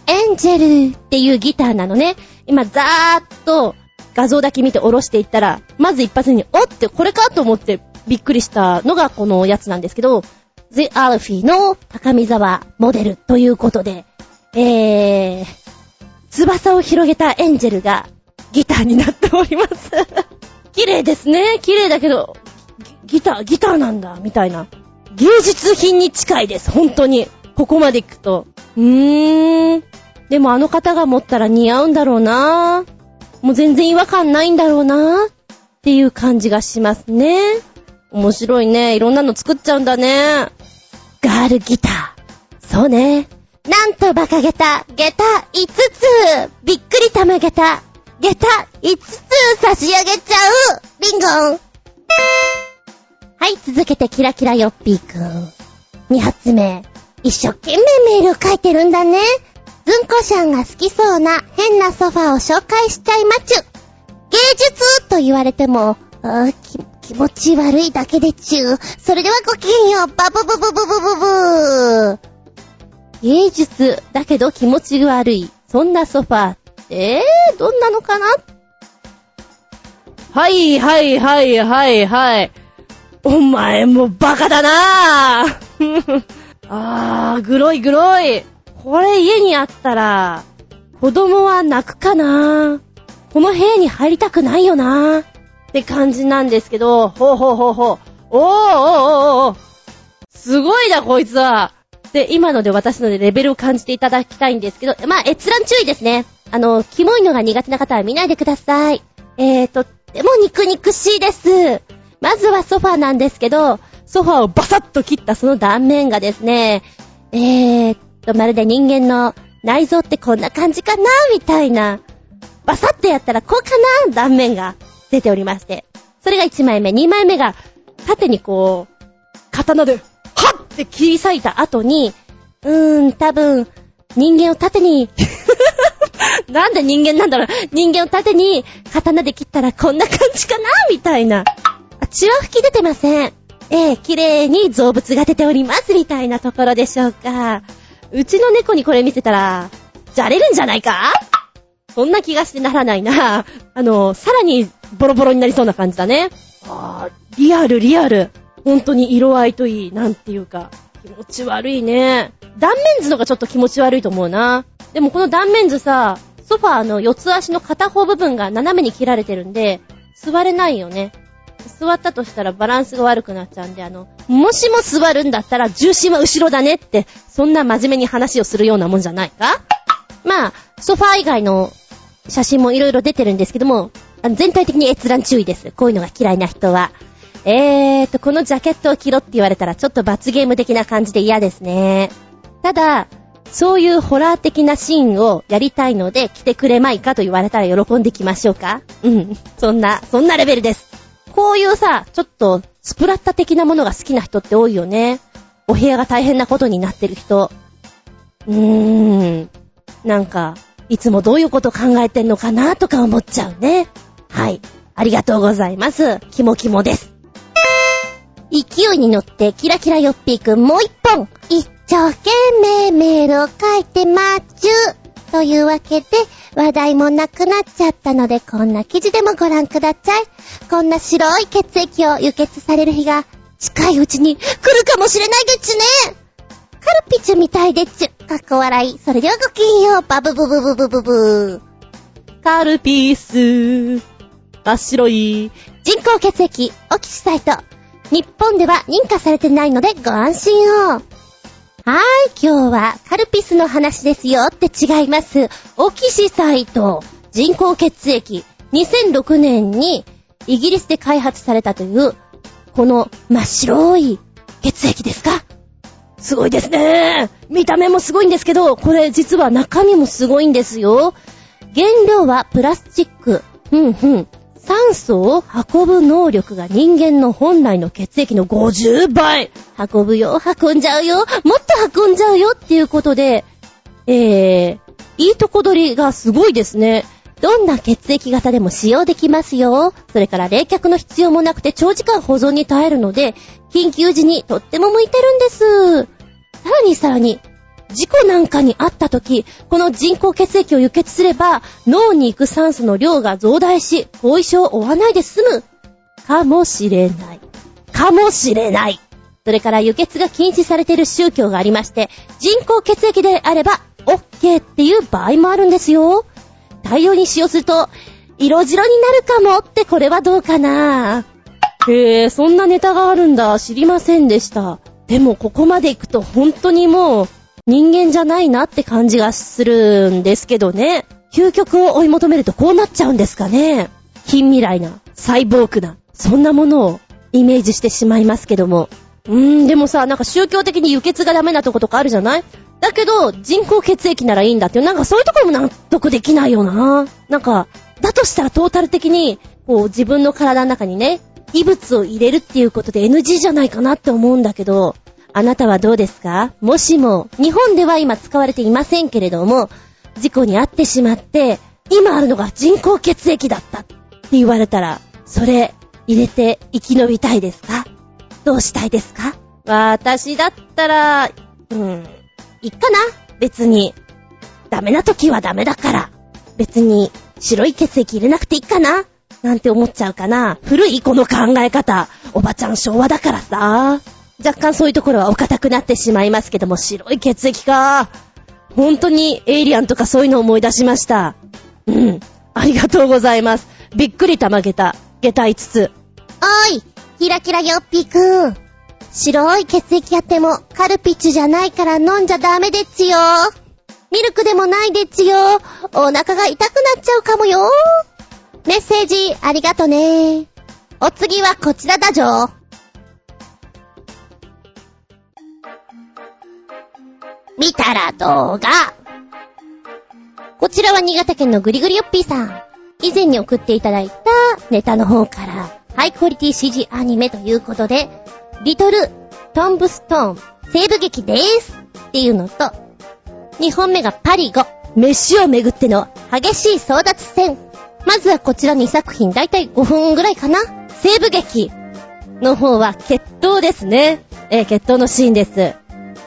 エンジェルっていうギターなのね。今、ざーっと画像だけ見て下ろしていったら、まず一発に、おってこれかと思ってびっくりしたのがこのやつなんですけど、The Alfie の高見沢モデルということで、えー、翼を広げたエンジェルがギターになっております。綺麗ですね。綺麗だけど、ギター、ギターなんだ、みたいな。芸術品に近いです、本当に。ここまで行くと。うーん。でもあの方が持ったら似合うんだろうなもう全然違和感ないんだろうなっていう感じがしますね。面白いね。いろんなの作っちゃうんだね。ガールギター。そうね。なんと馬鹿げた、下駄5つびっくりたまげた、下駄5つ差し上げちゃうビンゴンはい、続けてキラキラヨッピーくん。2発目。一生懸命メールを書いてるんだね。ずんこしゃんが好きそうな変なソファを紹介しちゃいまちゅ。芸術と言われても、気気持ち悪いだけでちゅ。それではごきげんよう。バブブブブブブブ。芸術だけど気持ち悪い。そんなソファーって、どんなのかな？はいはいはいはいはい。お前もバカだなぁあー、グロいグロい。これ家にあったら、子供は泣くかなぁこの部屋に入りたくないよなぁって感じなんですけど、ほうほうほうほう。おーおーおーおーすごいな、こいつは。で、今ので私のでレベルを感じていただきたいんですけど、まあ、閲覧注意ですね。あの、キモいのが苦手な方は見ないでください。えー、とっても肉肉しいです。まずはソファーなんですけど、ソファーをバサッと切ったその断面がですね、えーっと、まるで人間の内臓ってこんな感じかなみたいな。バサッとやったらこうかな断面が出ておりまして。それが1枚目。2枚目が、縦にこう、刀で、はっって切り裂いた後に、うーん、多分、人間を縦に なんで人間なんだろう人間を縦に刀で切ったらこんな感じかなみたいな。血は吹き出てません。ええ、綺麗に造物が出ております、みたいなところでしょうか。うちの猫にこれ見せたら、じゃれるんじゃないか？そんな気がしてならないな。あの、さらにボロボロになりそうな感じだね。あー、リアル、リアル。本当に色合いといい、なんていうか、気持ち悪いね。断面図のがちょっと気持ち悪いと思うな。でもこの断面図さ、ソファーの四つ足の片方部分が斜めに切られてるんで、座れないよね。座ったとしたらバランスが悪くなっちゃうんで、あの、もしも座るんだったら重心は後ろだねって、そんな真面目に話をするようなもんじゃないか？まあ、ソファー以外の写真もいろいろ出てるんですけども、全体的に閲覧注意です。こういうのが嫌いな人は。えーと、このジャケットを着ろって言われたらちょっと罰ゲーム的な感じで嫌ですね。ただ、そういうホラー的なシーンをやりたいので来てくれまいかと言われたら喜んできましょうか？うん。そんな、そんなレベルです。こういうさ、ちょっとスプラッタ的なものが好きな人って多いよね。お部屋が大変なことになってる人。うーん。なんか、いつもどういうこと考えてんのかなとか思っちゃうね。はい。ありがとうございます。キモキモです。
勢いに乗ってキラキラよっぴーくんもう一本一生懸命メールを書いてまっちゅう。というわけで、話題もなくなっちゃったので、こんな記事でもご覧ください。こんな白い血液を輸血される日が近いうちに来るかもしれないでちね。カルピチュみたいでちゅ。かっこ笑い。それではごきげんよう。バブブブブブブブ
カルピース。真っ白い。
人工血液、オキシサイト。日本では認可されてないのでご安心を。はい、今日はカルピスの話ですよって違います。オキシサイト、人工血液。2006年にイギリスで開発されたという、この真っ白い血液ですか？
すごいですね。見た目もすごいんですけど、これ実は中身もすごいんですよ。原料はプラスチック。うんうん。酸素を運ぶ能力が人間の本来の血液の50倍運ぶよ、運んじゃうよ、もっと運んじゃうよっていうことで、えー、いいとこ取りがすごいですね。どんな血液型でも使用できますよ。それから冷却の必要もなくて長時間保存に耐えるので、緊急時にとっても向いてるんです。さらにさらに、事故なんかにあった時、この人工血液を輸血すれば、脳に行く酸素の量が増大し、後遺症を負わないで済む。かもしれない。かもしれない。それから輸血が禁止されている宗教がありまして、人工血液であれば、OK っていう場合もあるんですよ。大量に使用すると、色白になるかもってこれはどうかなへえ、そんなネタがあるんだ。知りませんでした。でもここまで行くと本当にもう、人間じゃないなって感じがするんですけどね。究極を追い求めるとこうなっちゃうんですかね。近未来な、サイボークな、そんなものをイメージしてしまいますけども。うーん、でもさ、なんか宗教的に輸血がダメなとことかあるじゃない？だけど、人工血液ならいいんだっていう、なんかそういうところも納得できないよな。なんか、だとしたらトータル的に、こう自分の体の中にね、異物を入れるっていうことで NG じゃないかなって思うんだけど、あなたはどうですか？もしも、日本では今使われていませんけれども、事故に遭ってしまって、今あるのが人工血液だったって言われたら、それ入れて生き延びたいですか？どうしたいですか？私だったら、うん、いっかな別に。ダメな時はダメだから。別に白い血液入れなくていいかななんて思っちゃうかな。古いこの考え方。おばちゃん昭和だからさ。若干そういうところはお堅くなってしまいますけども、白い血液か。本当にエイリアンとかそういうのを思い出しました。うん。ありがとうございます。びっくりたまげた。下駄5つ。
おい、キラキラよっぴーくん。白い血液あってもカルピッチじゃないから飲んじゃダメでっちよ。ミルクでもないでっちよ。お腹が痛くなっちゃうかもよ。メッセージありがとね。お次はこちらだじょ。見たら動画。こちらは新潟県のぐりぐりよっぴーさん。以前に送っていただいたネタの方から、ハイクオリティ CG アニメということで、リトルトンブストーン西部劇でーすっていうのと、2本目がパリゴ、飯をめぐっての激しい争奪戦。まずはこちら2作品、だいたい5分ぐらいかな西部劇の方は決闘ですね。えー、決闘のシーンです。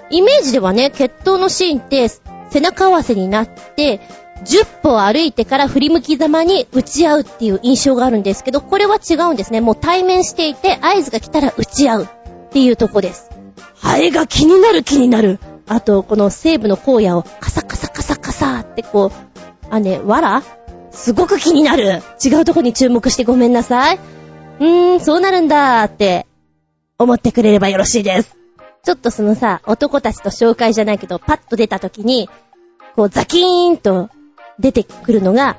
イメージではね、決闘のシーンって背中合わせになって、10歩歩いてから振り向きざまに打ち合うっていう印象があるんですけど、これは違うんですね。もう対面していて、合図が来たら打ち合うっていうとこです。ハエが気になる気になる。あと、この西部の荒野をカサカサカサカサってこう、あね、わらすごく気になる。違うとこに注目してごめんなさい。うーん、そうなるんだーって思ってくれればよろしいです。ちょっとそのさ、男たちと紹介じゃないけど、パッと出た時に、こうザキーンと出てくるのが、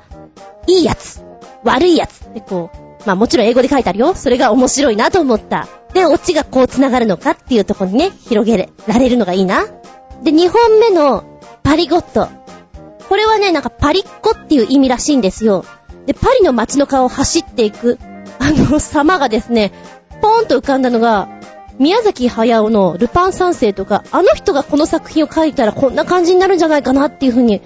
いいやつ、悪いやつってこう、まあもちろん英語で書いてあるよ。それが面白いなと思った。で、オチがこう繋がるのかっていうところにね、広げられるのがいいな。で、2本目のパリゴット。これはね、なんかパリッコっていう意味らしいんですよ。で、パリの街の顔を走っていく、あの様がですね、ポーンと浮かんだのが、宮崎駿のルパン三世とか、あの人がこの作品を書いたらこんな感じになるんじゃないかなっていう風に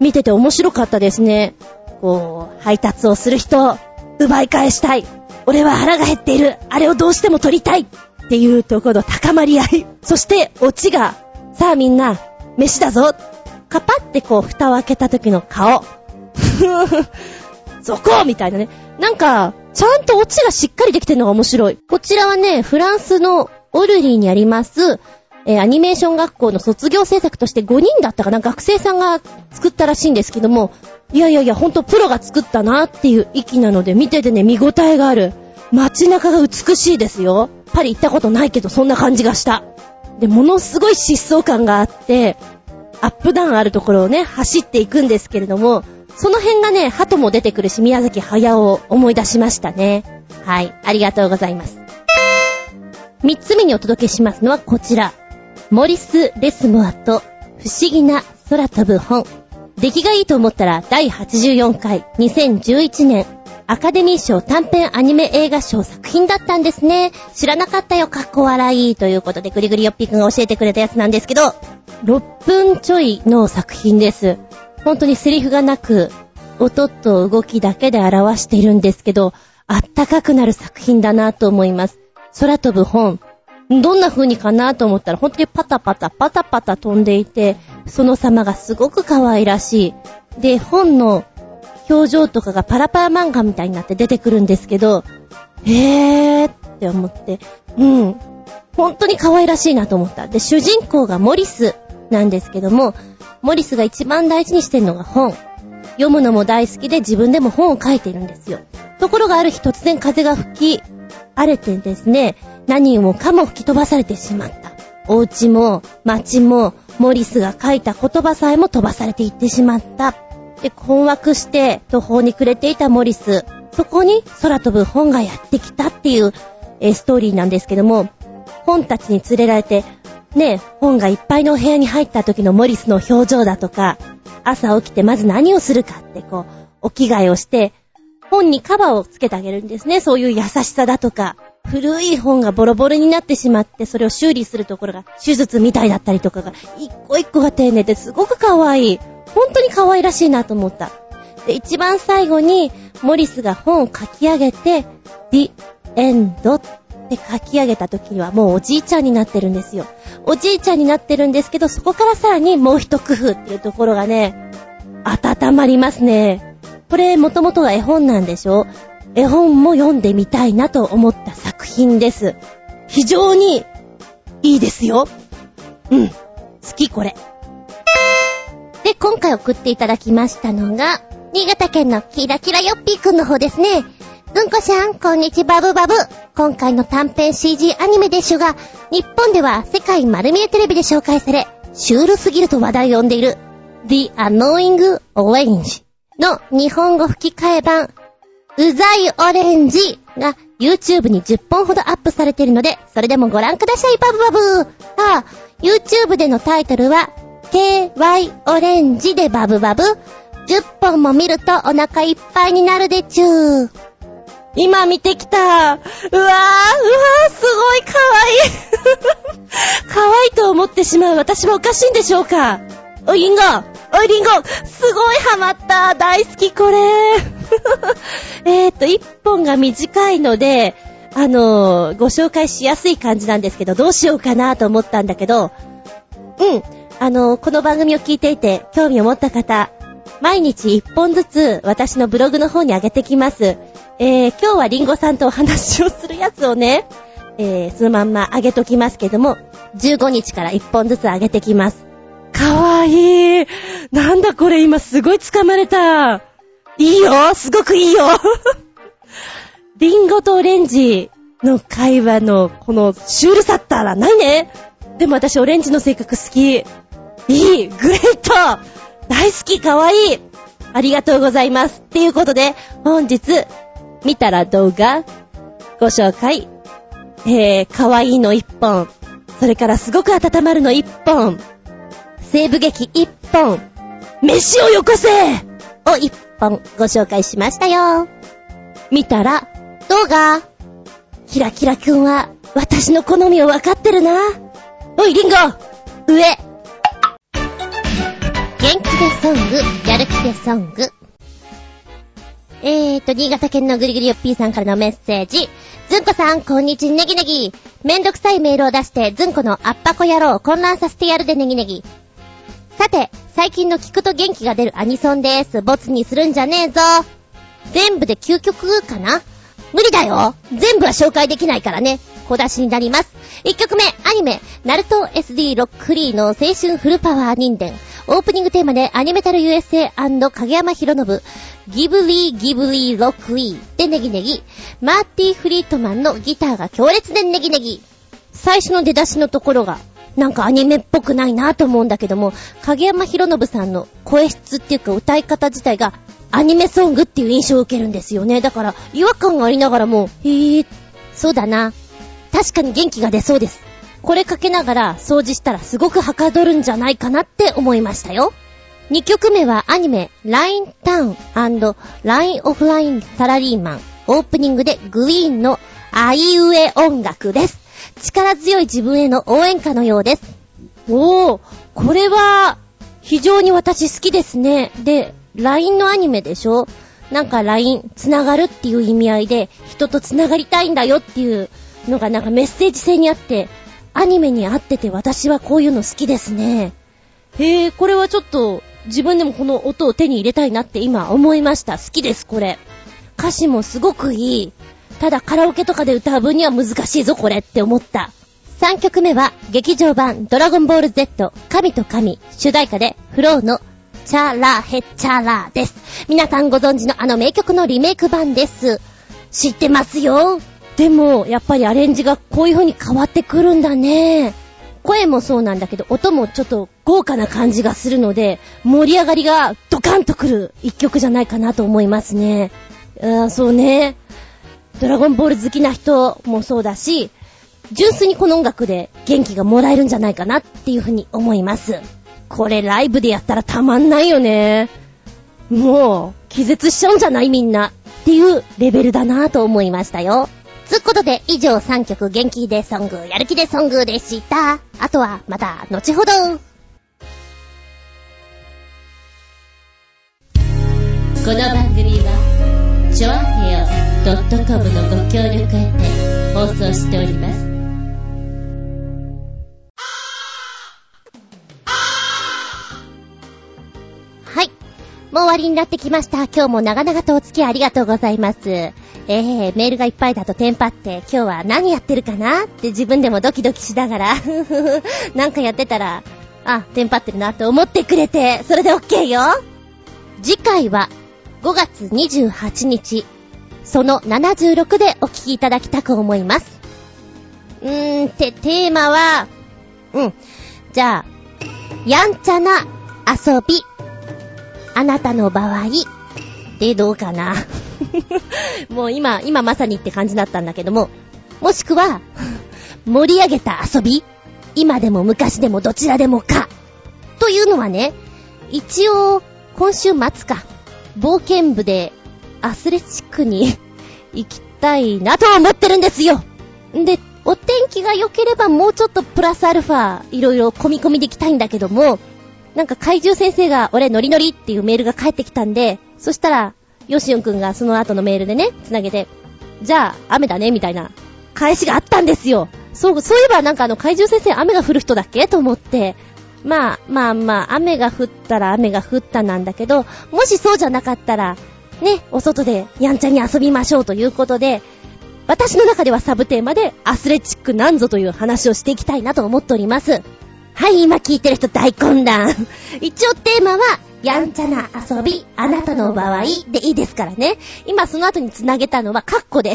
見てて面白かったですね。こう、配達をする人、奪い返したい。俺は腹が減っている。あれをどうしても取りたい。
っていうところの高まり合い。そして、オチが、さあみんな、飯だぞ。カパってこう、蓋を開けた時の顔。ふふふそこみたいなね。なんか、ちゃんとオチがしっかりできてるのが面白い。
こちらはね、フランスのオルリーにあります、えーアニメーション学校の卒業制作として5人だったかな、学生さんが作ったらしいんですけども、いやいやいや、ほんとプロが作ったなっていう域なので、見ててね、見応えがある。街中が美しいですよ。パリ行ったことないけど、そんな感じがした。で、ものすごい疾走感があって、アップダウンあるところをね、走っていくんですけれども、その辺がね、鳩も出てくるし、宮崎駿を思い出しましたね。はい、ありがとうございます。三つ目にお届けしますのはこちら。モリス・レスモアと不思議な空飛ぶ本。出来がいいと思ったら第84回2011年アカデミー賞短編アニメ映画賞作品だったんですね。知らなかったよ、かっこ笑い。ということでグリグリよっぴーくんが教えてくれたやつなんですけど、6分ちょいの作品です。本当にセリフがなく、音と動きだけで表しているんですけど、あったかくなる作品だなと思います。空飛ぶ本。どんな風にかなと思ったら、本当にパタパタパタパタ飛んでいて、その様がすごく可愛らしい。で、本の表情とかがパラパラ漫画みたいになって出てくるんですけど、へーって思って、うん。本当に可愛らしいなと思った。で、主人公がモリスなんですけども、モリスが一番大事にしてるのが本。読むのも大好きで自分でも本を書いているんですよ。ところがある日突然風が吹き荒れてですね、何もかも吹き飛ばされてしまった。お家も街もモリスが書いた言葉さえも飛ばされていってしまった。で、困惑して途方に暮れていたモリス。そこに空飛ぶ本がやってきたっていう、えーストーリーなんですけども、本たちに連れられて、ね、本がいっぱいのお部屋に入った時のモリスの表情だとか、朝起きてまず何をするかってこう、お着替えをして、本にカバーをつけてあげるんですね。そういう優しさだとか、古い本がボロボロになってしまって、それを修理するところが手術みたいだったりとかが、一個一個が丁寧ですごく可愛い。本当に可愛らしいなと思った。で、一番最後に、モリスが本を書き上げて、The End って書き上げた時にはもうおじいちゃんになってるんですよ。おじいちゃんになってるんですけど、そこからさらにもう一工夫っていうところがね、温まりますね。これ、もともとは絵本なんでしょ？絵本も読んでみたいなと思った作品です。非常にいいですよ。うん。好きこれ。で、今回送っていただきましたのが、新潟県のキラキラヨッピーくんの方ですね。うんこさん、こんにちバブバブ。今回の短編 CG アニメでしゅが、日本では世界丸見えテレビで紹介され、シュールすぎると話題を呼んでいる、The Annoying Orange の日本語吹き替え版、うざいオレンジが YouTube に10本ほどアップされているので、それでもご覧ください、バブバブああ、YouTube でのタイトルは、KY オレンジでバブバブ。10本も見るとお腹いっぱいになるでちゅー。今見てきた。うわー、うわー、すごい可愛い。可愛いいと思ってしまう私はおかしいんでしょうかおい、リンゴおい、リンゴすごいハマった大好き、これ えーと、1本が短いので、あのーご紹介しやすい感じなんですけど、どうしようかなと思ったんだけど、うん。あの、この番組を聞いていて興味を持った方、毎日1本ずつ私のブログの方に上げてきます。えー、今日はリンゴさんとお話をするやつをね、えー、そのまんま上げときますけども、15日から1本ずつ上げてきます。かわいい。なんだこれ今すごい掴まれた。いいよすごくいいよ リンゴとオレンジの会話のこのシュールさったらないね。でも私オレンジの性格好き。いいグレート大好きかわいいありがとうございます。っていうことで、本日、見たら動画、ご紹介。えー、かわいいの1本。それからすごく温まるの1本。西部劇1本。飯をよこせを1本ご紹介しましたよ。見たら動画。キラキラくんは私の好みを分かってるな。おい、リンゴ上元気でソング、やる気でソング。えーと、新潟県のぐりぐりよっぴーさんからのメッセージ。ずんこさん、こんにちネギネギ。めんどくさいメールを出して、ずんこのあっぱこ野郎混乱させてやるでネギネギ。さて、最近の聞くと元気が出るアニソンです。ボツにするんじゃねえぞ。全部で9曲かな？無理だよ全部は紹介できないからね。小出しになります。1曲目、アニメ、ナルト SD ロックフリーの青春フルパワー人伝。オープニングテーマでアニメタル USA& 影山博信、ギブリーギブリーロックウィーでネギネギ。マーティー・フリートマンのギターが強烈でネギネギ。最初の出だしのところが、なんかアニメっぽくないなと思うんだけども、影山博信さんの声質っていうか歌い方自体がアニメソングっていう印象を受けるんですよね。だから違和感がありながらも、へぇ、そうだな。確かに元気が出そうです。これかけながら掃除したらすごくはかどるんじゃないかなって思いましたよ。2曲目はアニメ、ラインタウンラインオフラインサラリーマン。オープニングでグリーンのあいうえ音楽です。力強い自分への応援歌のようです。おー、これは、非常に私好きですね。で、LINE のアニメでしょ？なんか LINE、つながるっていう意味合いで、人とつながりたいんだよっていうのがなんかメッセージ性にあって、アニメに合ってて私はこういうの好きですね。へえ、これはちょっと自分でもこの音を手に入れたいなって今思いました。好きです、これ。歌詞もすごくいい。ただカラオケとかで歌う分には難しいぞ、これって思った。3曲目は、劇場版ドラゴンボール Z 神と神主題歌でフローのチャラヘッチャラです。皆さんご存知のあの名曲のリメイク版です。知ってますよ。でも、やっぱりアレンジがこういう風に変わってくるんだね。声もそうなんだけど、音もちょっと豪華な感じがするので、盛り上がりがドカンとくる一曲じゃないかなと思いますね。うん、そうね。ドラゴンボール好きな人もそうだし、純粋にこの音楽で元気がもらえるんじゃないかなっていうふうに思います。これライブでやったらたまんないよね。もう、気絶しちゃうんじゃないみんな。っていうレベルだなぁと思いましたよ。つうことで、以上3曲元気でソング、やる気でソングでした。あとは、また、後ほど。
この番組は、ちょあへよ .com のご協力へて放送しております。
はい。もう終わりになってきました。今日も長々とお付き合いありがとうございます。えー、メールがいっぱいだとテンパって、今日は何やってるかなって自分でもドキドキしながら、なんかやってたら、あ、テンパってるなと思ってくれて、それで OK よ。次回は5月28日、その76でお聞きいただきたく思います。うーん、て、テーマは、うん。じゃあ、やんちゃな遊び。あなたの場合、でどうかな。もう今、今まさにって感じだったんだけども、もしくは、盛り上げた遊び今でも昔でもどちらでもか。というのはね、一応、今週末か、冒険部でアスレチックに 行きたいなと思ってるんですよ。で、お天気が良ければもうちょっとプラスアルファ、いろいろ込み込みで行きたいんだけども、なんか怪獣先生が俺ノリノリっていうメールが返ってきたんで、そしたら、ヨシオンくんがその後のメールでね、つなげて、じゃあ、雨だね、みたいな、返しがあったんですよ。そう、そういえばなんかあの怪獣先生雨が降る人だっけ？と思って、まあ、まあまあ、雨が降ったら雨が降ったなんだけど、もしそうじゃなかったら、ね、お外でやんちゃに遊びましょうということで、私の中ではサブテーマでアスレチックなんぞという話をしていきたいなと思っております。はい、今聞いてる人大混乱。一応テーマは、やんちゃな遊び、あなたの場合でいいですからね。今その後に繋げたのはカッコで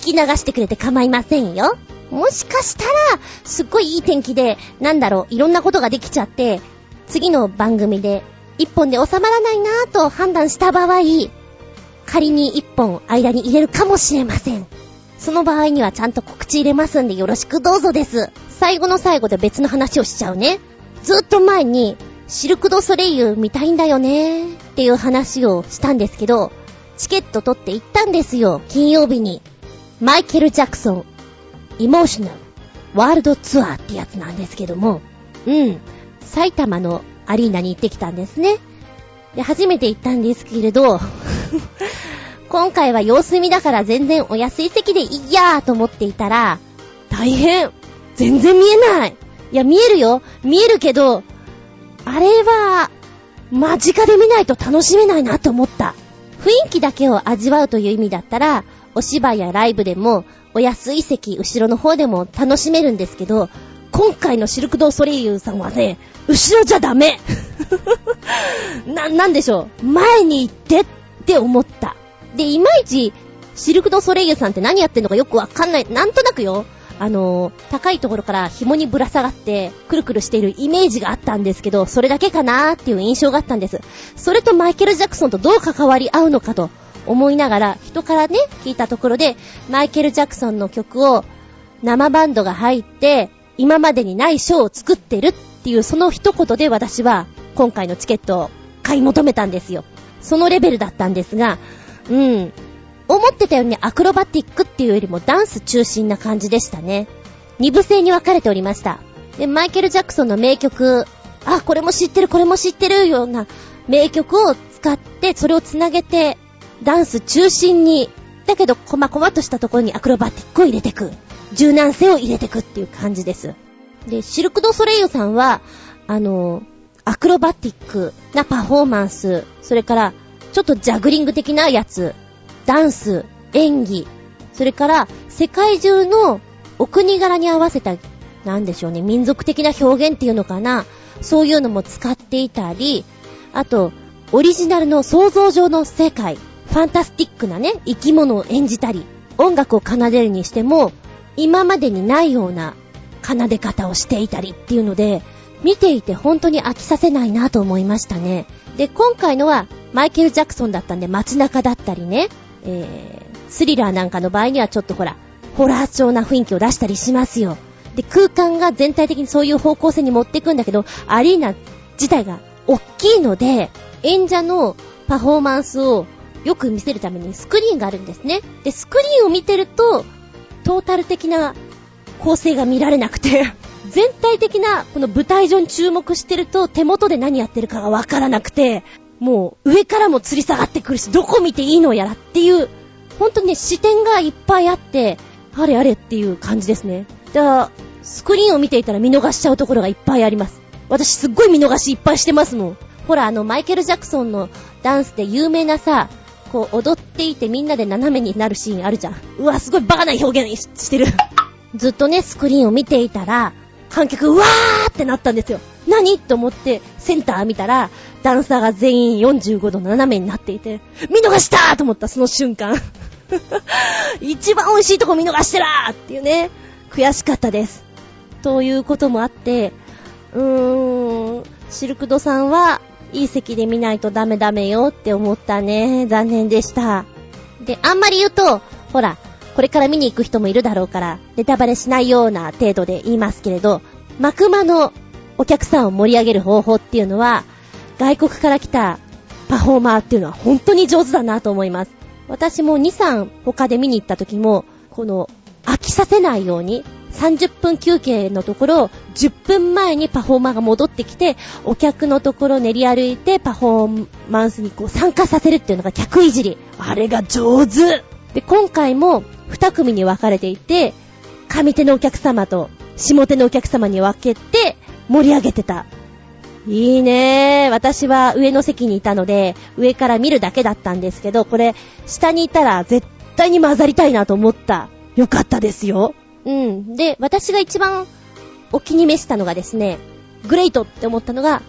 聞き流してくれて構いませんよ。もしかしたら、すっごいいい天気で、なんだろう、いろんなことができちゃって、次の番組で一本で収まらないなぁと判断した場合、仮に一本間に入れるかもしれません。その場合にはちゃんと告知入れますんでよろしくどうぞです。最後の最後で別の話をしちゃうね。ずっと前に、シルクドソレイユ見たいんだよねっていう話をしたんですけど、チケット取って行ったんですよ、金曜日に。マイケル・ジャクソン、イモーショナル、ワールドツアーってやつなんですけども、うん、埼玉のアリーナに行ってきたんですね。で、初めて行ったんですけれど、今回は様子見だから全然お安い席でいいやーと思っていたら、
大変。全然見えない。いや、見えるよ。見えるけど、あれは、間近で見ないと楽しめないなと思った。雰囲気だけを味わうという意味だったら、お芝居やライブでも、お安い席、後ろの方でも楽しめるんですけど、今回のシルクドーソレイユさんはね、後ろじゃダメ な、なんでしょう。前に行ってって思った。で、いまいち、シルクドソレイユさんって何やってんのかよくわかんない。なんとなくよ。あのー、高いところから紐にぶら下がって、くるくるしているイメージがあったんですけど、それだけかなーっていう印象があったんです。それとマイケル・ジャクソンとどう関わり合うのかと思いながら、人からね、聞いたところで、マイケル・ジャクソンの曲を生バンドが入って、今までにないショーを作ってるっていうその一言で私は今回のチケットを買い求めたんですよ。そのレベルだったんですが、うん。思ってたようにアクロバティックっていうよりもダンス中心な感じでしたね。二部制に分かれておりました。で、マイケル・ジャクソンの名曲、あ、これも知ってる、これも知ってるような名曲を使って、それをつなげて、ダンス中心に、だけど、こまこまとしたところにアクロバティックを入れてく。柔軟性を入れてくっていう感じです。で、シルク・ド・ソレイユさんは、あの、アクロバティックなパフォーマンス、それから、ちょっとジャグリング的なやつ、ダンス、演技、それから、世界中のお国柄に合わせた、なんでしょうね、民族的な表現っていうのかな、そういうのも使っていたり、あと、オリジナルの想像上の世界、ファンタスティックなね、生き物を演じたり、音楽を奏でるにしても、今までにないような奏で方をしていたりっていうので、見ていて本当に飽きさせないなと思いましたね。で、今回のはマイケル・ジャクソンだったんで街中だったりね、えー、スリラーなんかの場合にはちょっとほら、ホラー調な雰囲気を出したりしますよ。で、空間が全体的にそういう方向性に持っていくんだけど、アリーナ自体が大きいので、演者のパフォーマンスをよく見せるためにスクリーンがあるんですね。で、スクリーンを見てると、トータル的な構成が見られなくて、全体的なこの舞台上に注目してると手元で何やってるかがわからなくて、もう上からも吊り下がってくるし、どこ見ていいのやらっていう、本当にね、視点がいっぱいあって、あれあれっていう感じですね。だから、スクリーンを見ていたら見逃しちゃうところがいっぱいあります。私すっごい見逃しいっぱいしてますもん。ほら、あの、マイケル・ジャクソンのダンスで有名なさ、こう踊っていてみんなで斜めになるシーンあるじゃん。うわ、すごいバカな表現ししてる。ずっとね、スクリーンを見ていたら、観客、うわーってなったんですよ。何？と思って、センター見たら、ダンサーが全員45度斜めになっていて、見逃したーと思った、その瞬間。一番美味しいとこ見逃してらーっていうね、悔しかったです。ということもあって、うーん、シルクドさんは、いい席で見ないとダメダメよって思ったね。残念でした。で、あんまり言うと、ほら、これから見に行く人もいるだろうから、ネタバレしないような程度で言いますけれど、マクマのお客さんを盛り上げる方法っていうのは、外国から来たパフォーマーっていうのは本当に上手だなと思います。私も2、3他で見に行った時も、この飽きさせないように、30分休憩のところ、10分前にパフォーマーが戻ってきて、お客のところ練り歩いてパフォーマンスにこう参加させるっていうのが客いじり。あれが上手で、今回も2組に分かれていて、上手のお客様と下手のお客様に分けて盛り上げてた。いいねー。私は上の席にいたので、上から見るだけだったんですけど、これ、下にいたら絶対に混ざりたいなと思った。よかったですよ。うん。で、私が一番お気に召したのがですね、グレイトって思ったのが、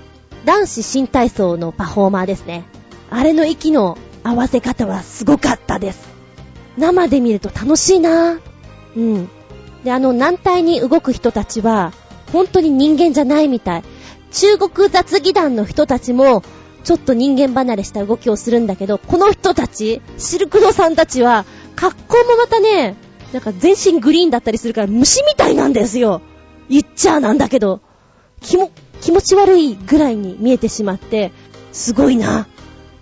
男子新体操のパフォーマーですね。あれの息の合わせ方はすごかったです。生で見ると楽しいなうん。で、あの軟体に動く人たちは、本当に人間じゃないみたい。中国雑技団の人たちも、ちょっと人間離れした動きをするんだけど、この人たち、シルクドさんたちは、格好もまたね、なんか全身グリーンだったりするから虫みたいなんですよ。言っちゃなんだけど、気も、気持ち悪いぐらいに見えてしまって、すごいな。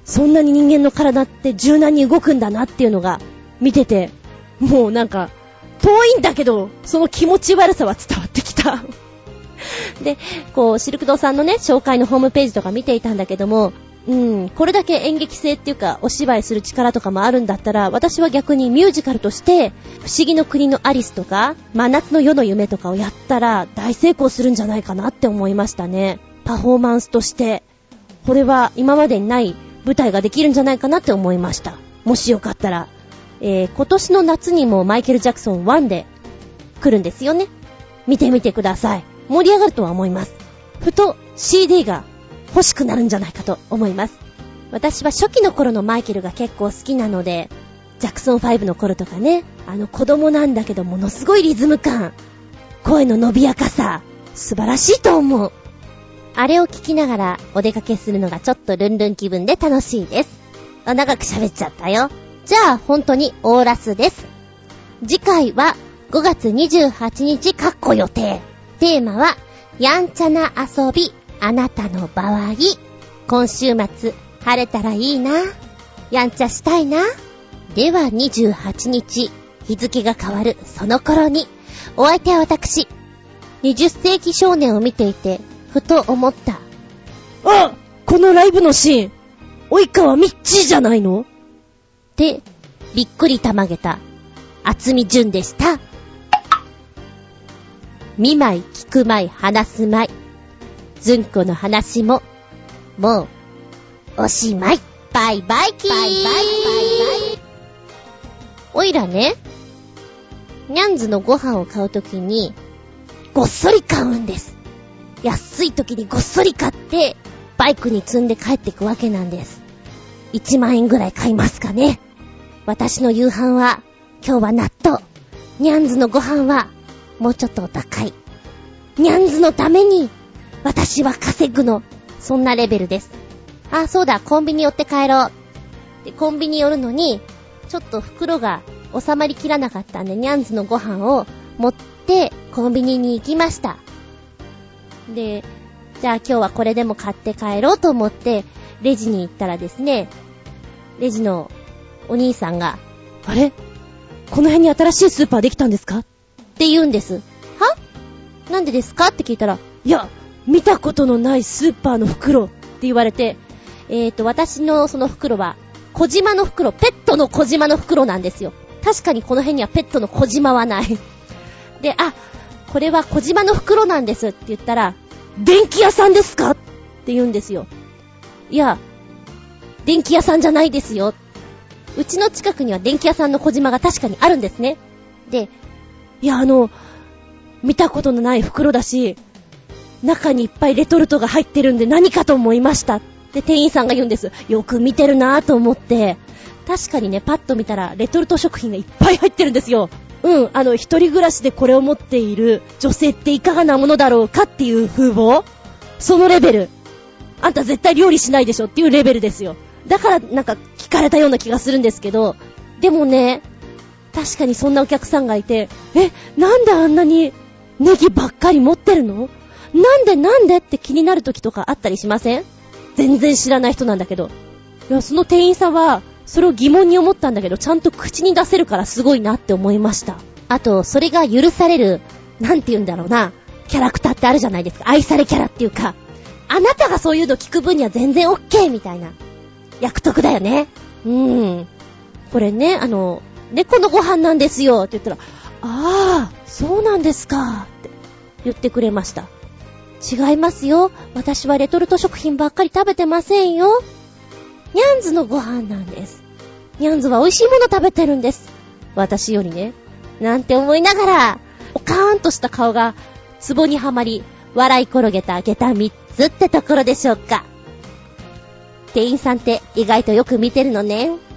そんなに人間の体って柔軟に動くんだなっていうのが見てて、もうなんか、遠いんだけど、その気持ち悪さは伝わってきた。で、こう、シルクドさんのね、紹介のホームページとか見ていたんだけども、うん、これだけ演劇性っていうか、お芝居する力とかもあるんだったら、私は逆にミュージカルとして、不思議の国のアリスとか、真夏の夜の夢とかをやったら、大成功するんじゃないかなって思いましたね。パフォーマンスとして、これは今までにない舞台ができるんじゃないかなって思いました。もしよかったら、えー、今年の夏にもマイケル・ジャクソン1で来るんですよね。見てみてください。盛り上がるとは思います。ふと CD が欲しくなるんじゃないかと思います。私は初期の頃のマイケルが結構好きなので、ジャクソン5の頃とかね、あの子供なんだけどものすごいリズム感、声の伸びやかさ、素晴らしいと思う。
あれを聞きながらお出かけするのがちょっとルンルン気分で楽しいです。長く喋っちゃったよ。じゃあ本当にオーラスです。次回は5月28日かっこ予定。テーマは、やんちゃな遊び、あなたの場合。今週末、晴れたらいいな。やんちゃしたいな。では28日、日付が変わるその頃に、お相手は私、20世紀少年を見ていて、ふと思った。
あこのライブのシーン、及川みっちーじゃないの？
で、びっくりたまげた、厚み純でした。見舞い、聞く舞い、話す舞い。ずんこの話も、もう、おしまい。バイバイキーバイバイバイバイおいらね、ニャンズのご飯を買うときに、ごっそり買うんです。安い時にごっそり買って、バイクに積んで帰ってくわけなんです。1万円ぐらい買いますかね。私の夕飯は、今日は納豆。ニャンズのご飯は、もうちょっとお高い。ニャンズのために、私は稼ぐの。そんなレベルです。あ、そうだ、コンビニ寄って帰ろう。で、コンビニ寄るのに、ちょっと袋が収まりきらなかったんで、ニャンズのご飯を持って、コンビニに行きました。で、じゃあ今日はこれでも買って帰ろうと思って、レジに行ったらですね、レジのお兄さんが、
あれ？この辺に新しいスーパーできたんですか？
って言うんです。は？なんでですか？って聞いたら、
いや、見たことのないスーパーの袋って言われて、
えーと、私のその袋は、小島の袋、ペットの小島の袋なんですよ。確かにこの辺にはペットの小島はない。で、あ、これは小島の袋なんですって言ったら、
電気屋さんですか？
って言うんですよ。いや、電気屋さんじゃないですよ。うちの近くには電気屋さんの小島が確かにあるんですね。で、
いや、あの、見たことのない袋だし、中にいっぱいレトルトが入ってるんで何かと思いました。
って店員さんが言うんです。よく見てるなぁと思って。確かにね、パッと見たら、レトルト食品がいっ
ぱい入ってるんですよ。うん、あの、一人暮らしでこれを持っている女性っていかがなものだろうかっていう風貌そのレベル。あんた絶対料理しないでしょっていうレベルですよ。だからなんか聞かれたような気がするんですけど、
でもね、
確かにそんなお客さんがいて、え、なんであんなにネギばっかり持ってるの？なんでなんでって気になる時とかあったりしません？全然知らない人なんだけど。いや、その店員さんは、それを疑問に思ったんだけど、ちゃんと口に出せるからすごいなって思いました。
あと、それが許される、なんて言うんだろうな、キャラクターってあるじゃないですか。愛されキャラっていうか、あなたがそういうの聞く分には全然 OK みたいな、役得だよね。
うん。これね、あの、猫のご飯なんですよって言ったら、ああ、そうなんですかって言ってくれました。
違いますよ。私はレトルト食品ばっかり食べてませんよ。ニャンズのご飯なんです。ニャンズは美味しいもの食べてるんです。私よりね。なんて思いながら、おかーんとした顔が、壺にはまり、笑い転げた下駄3つってところでしょうか。店員さんって意外とよく見てるのね。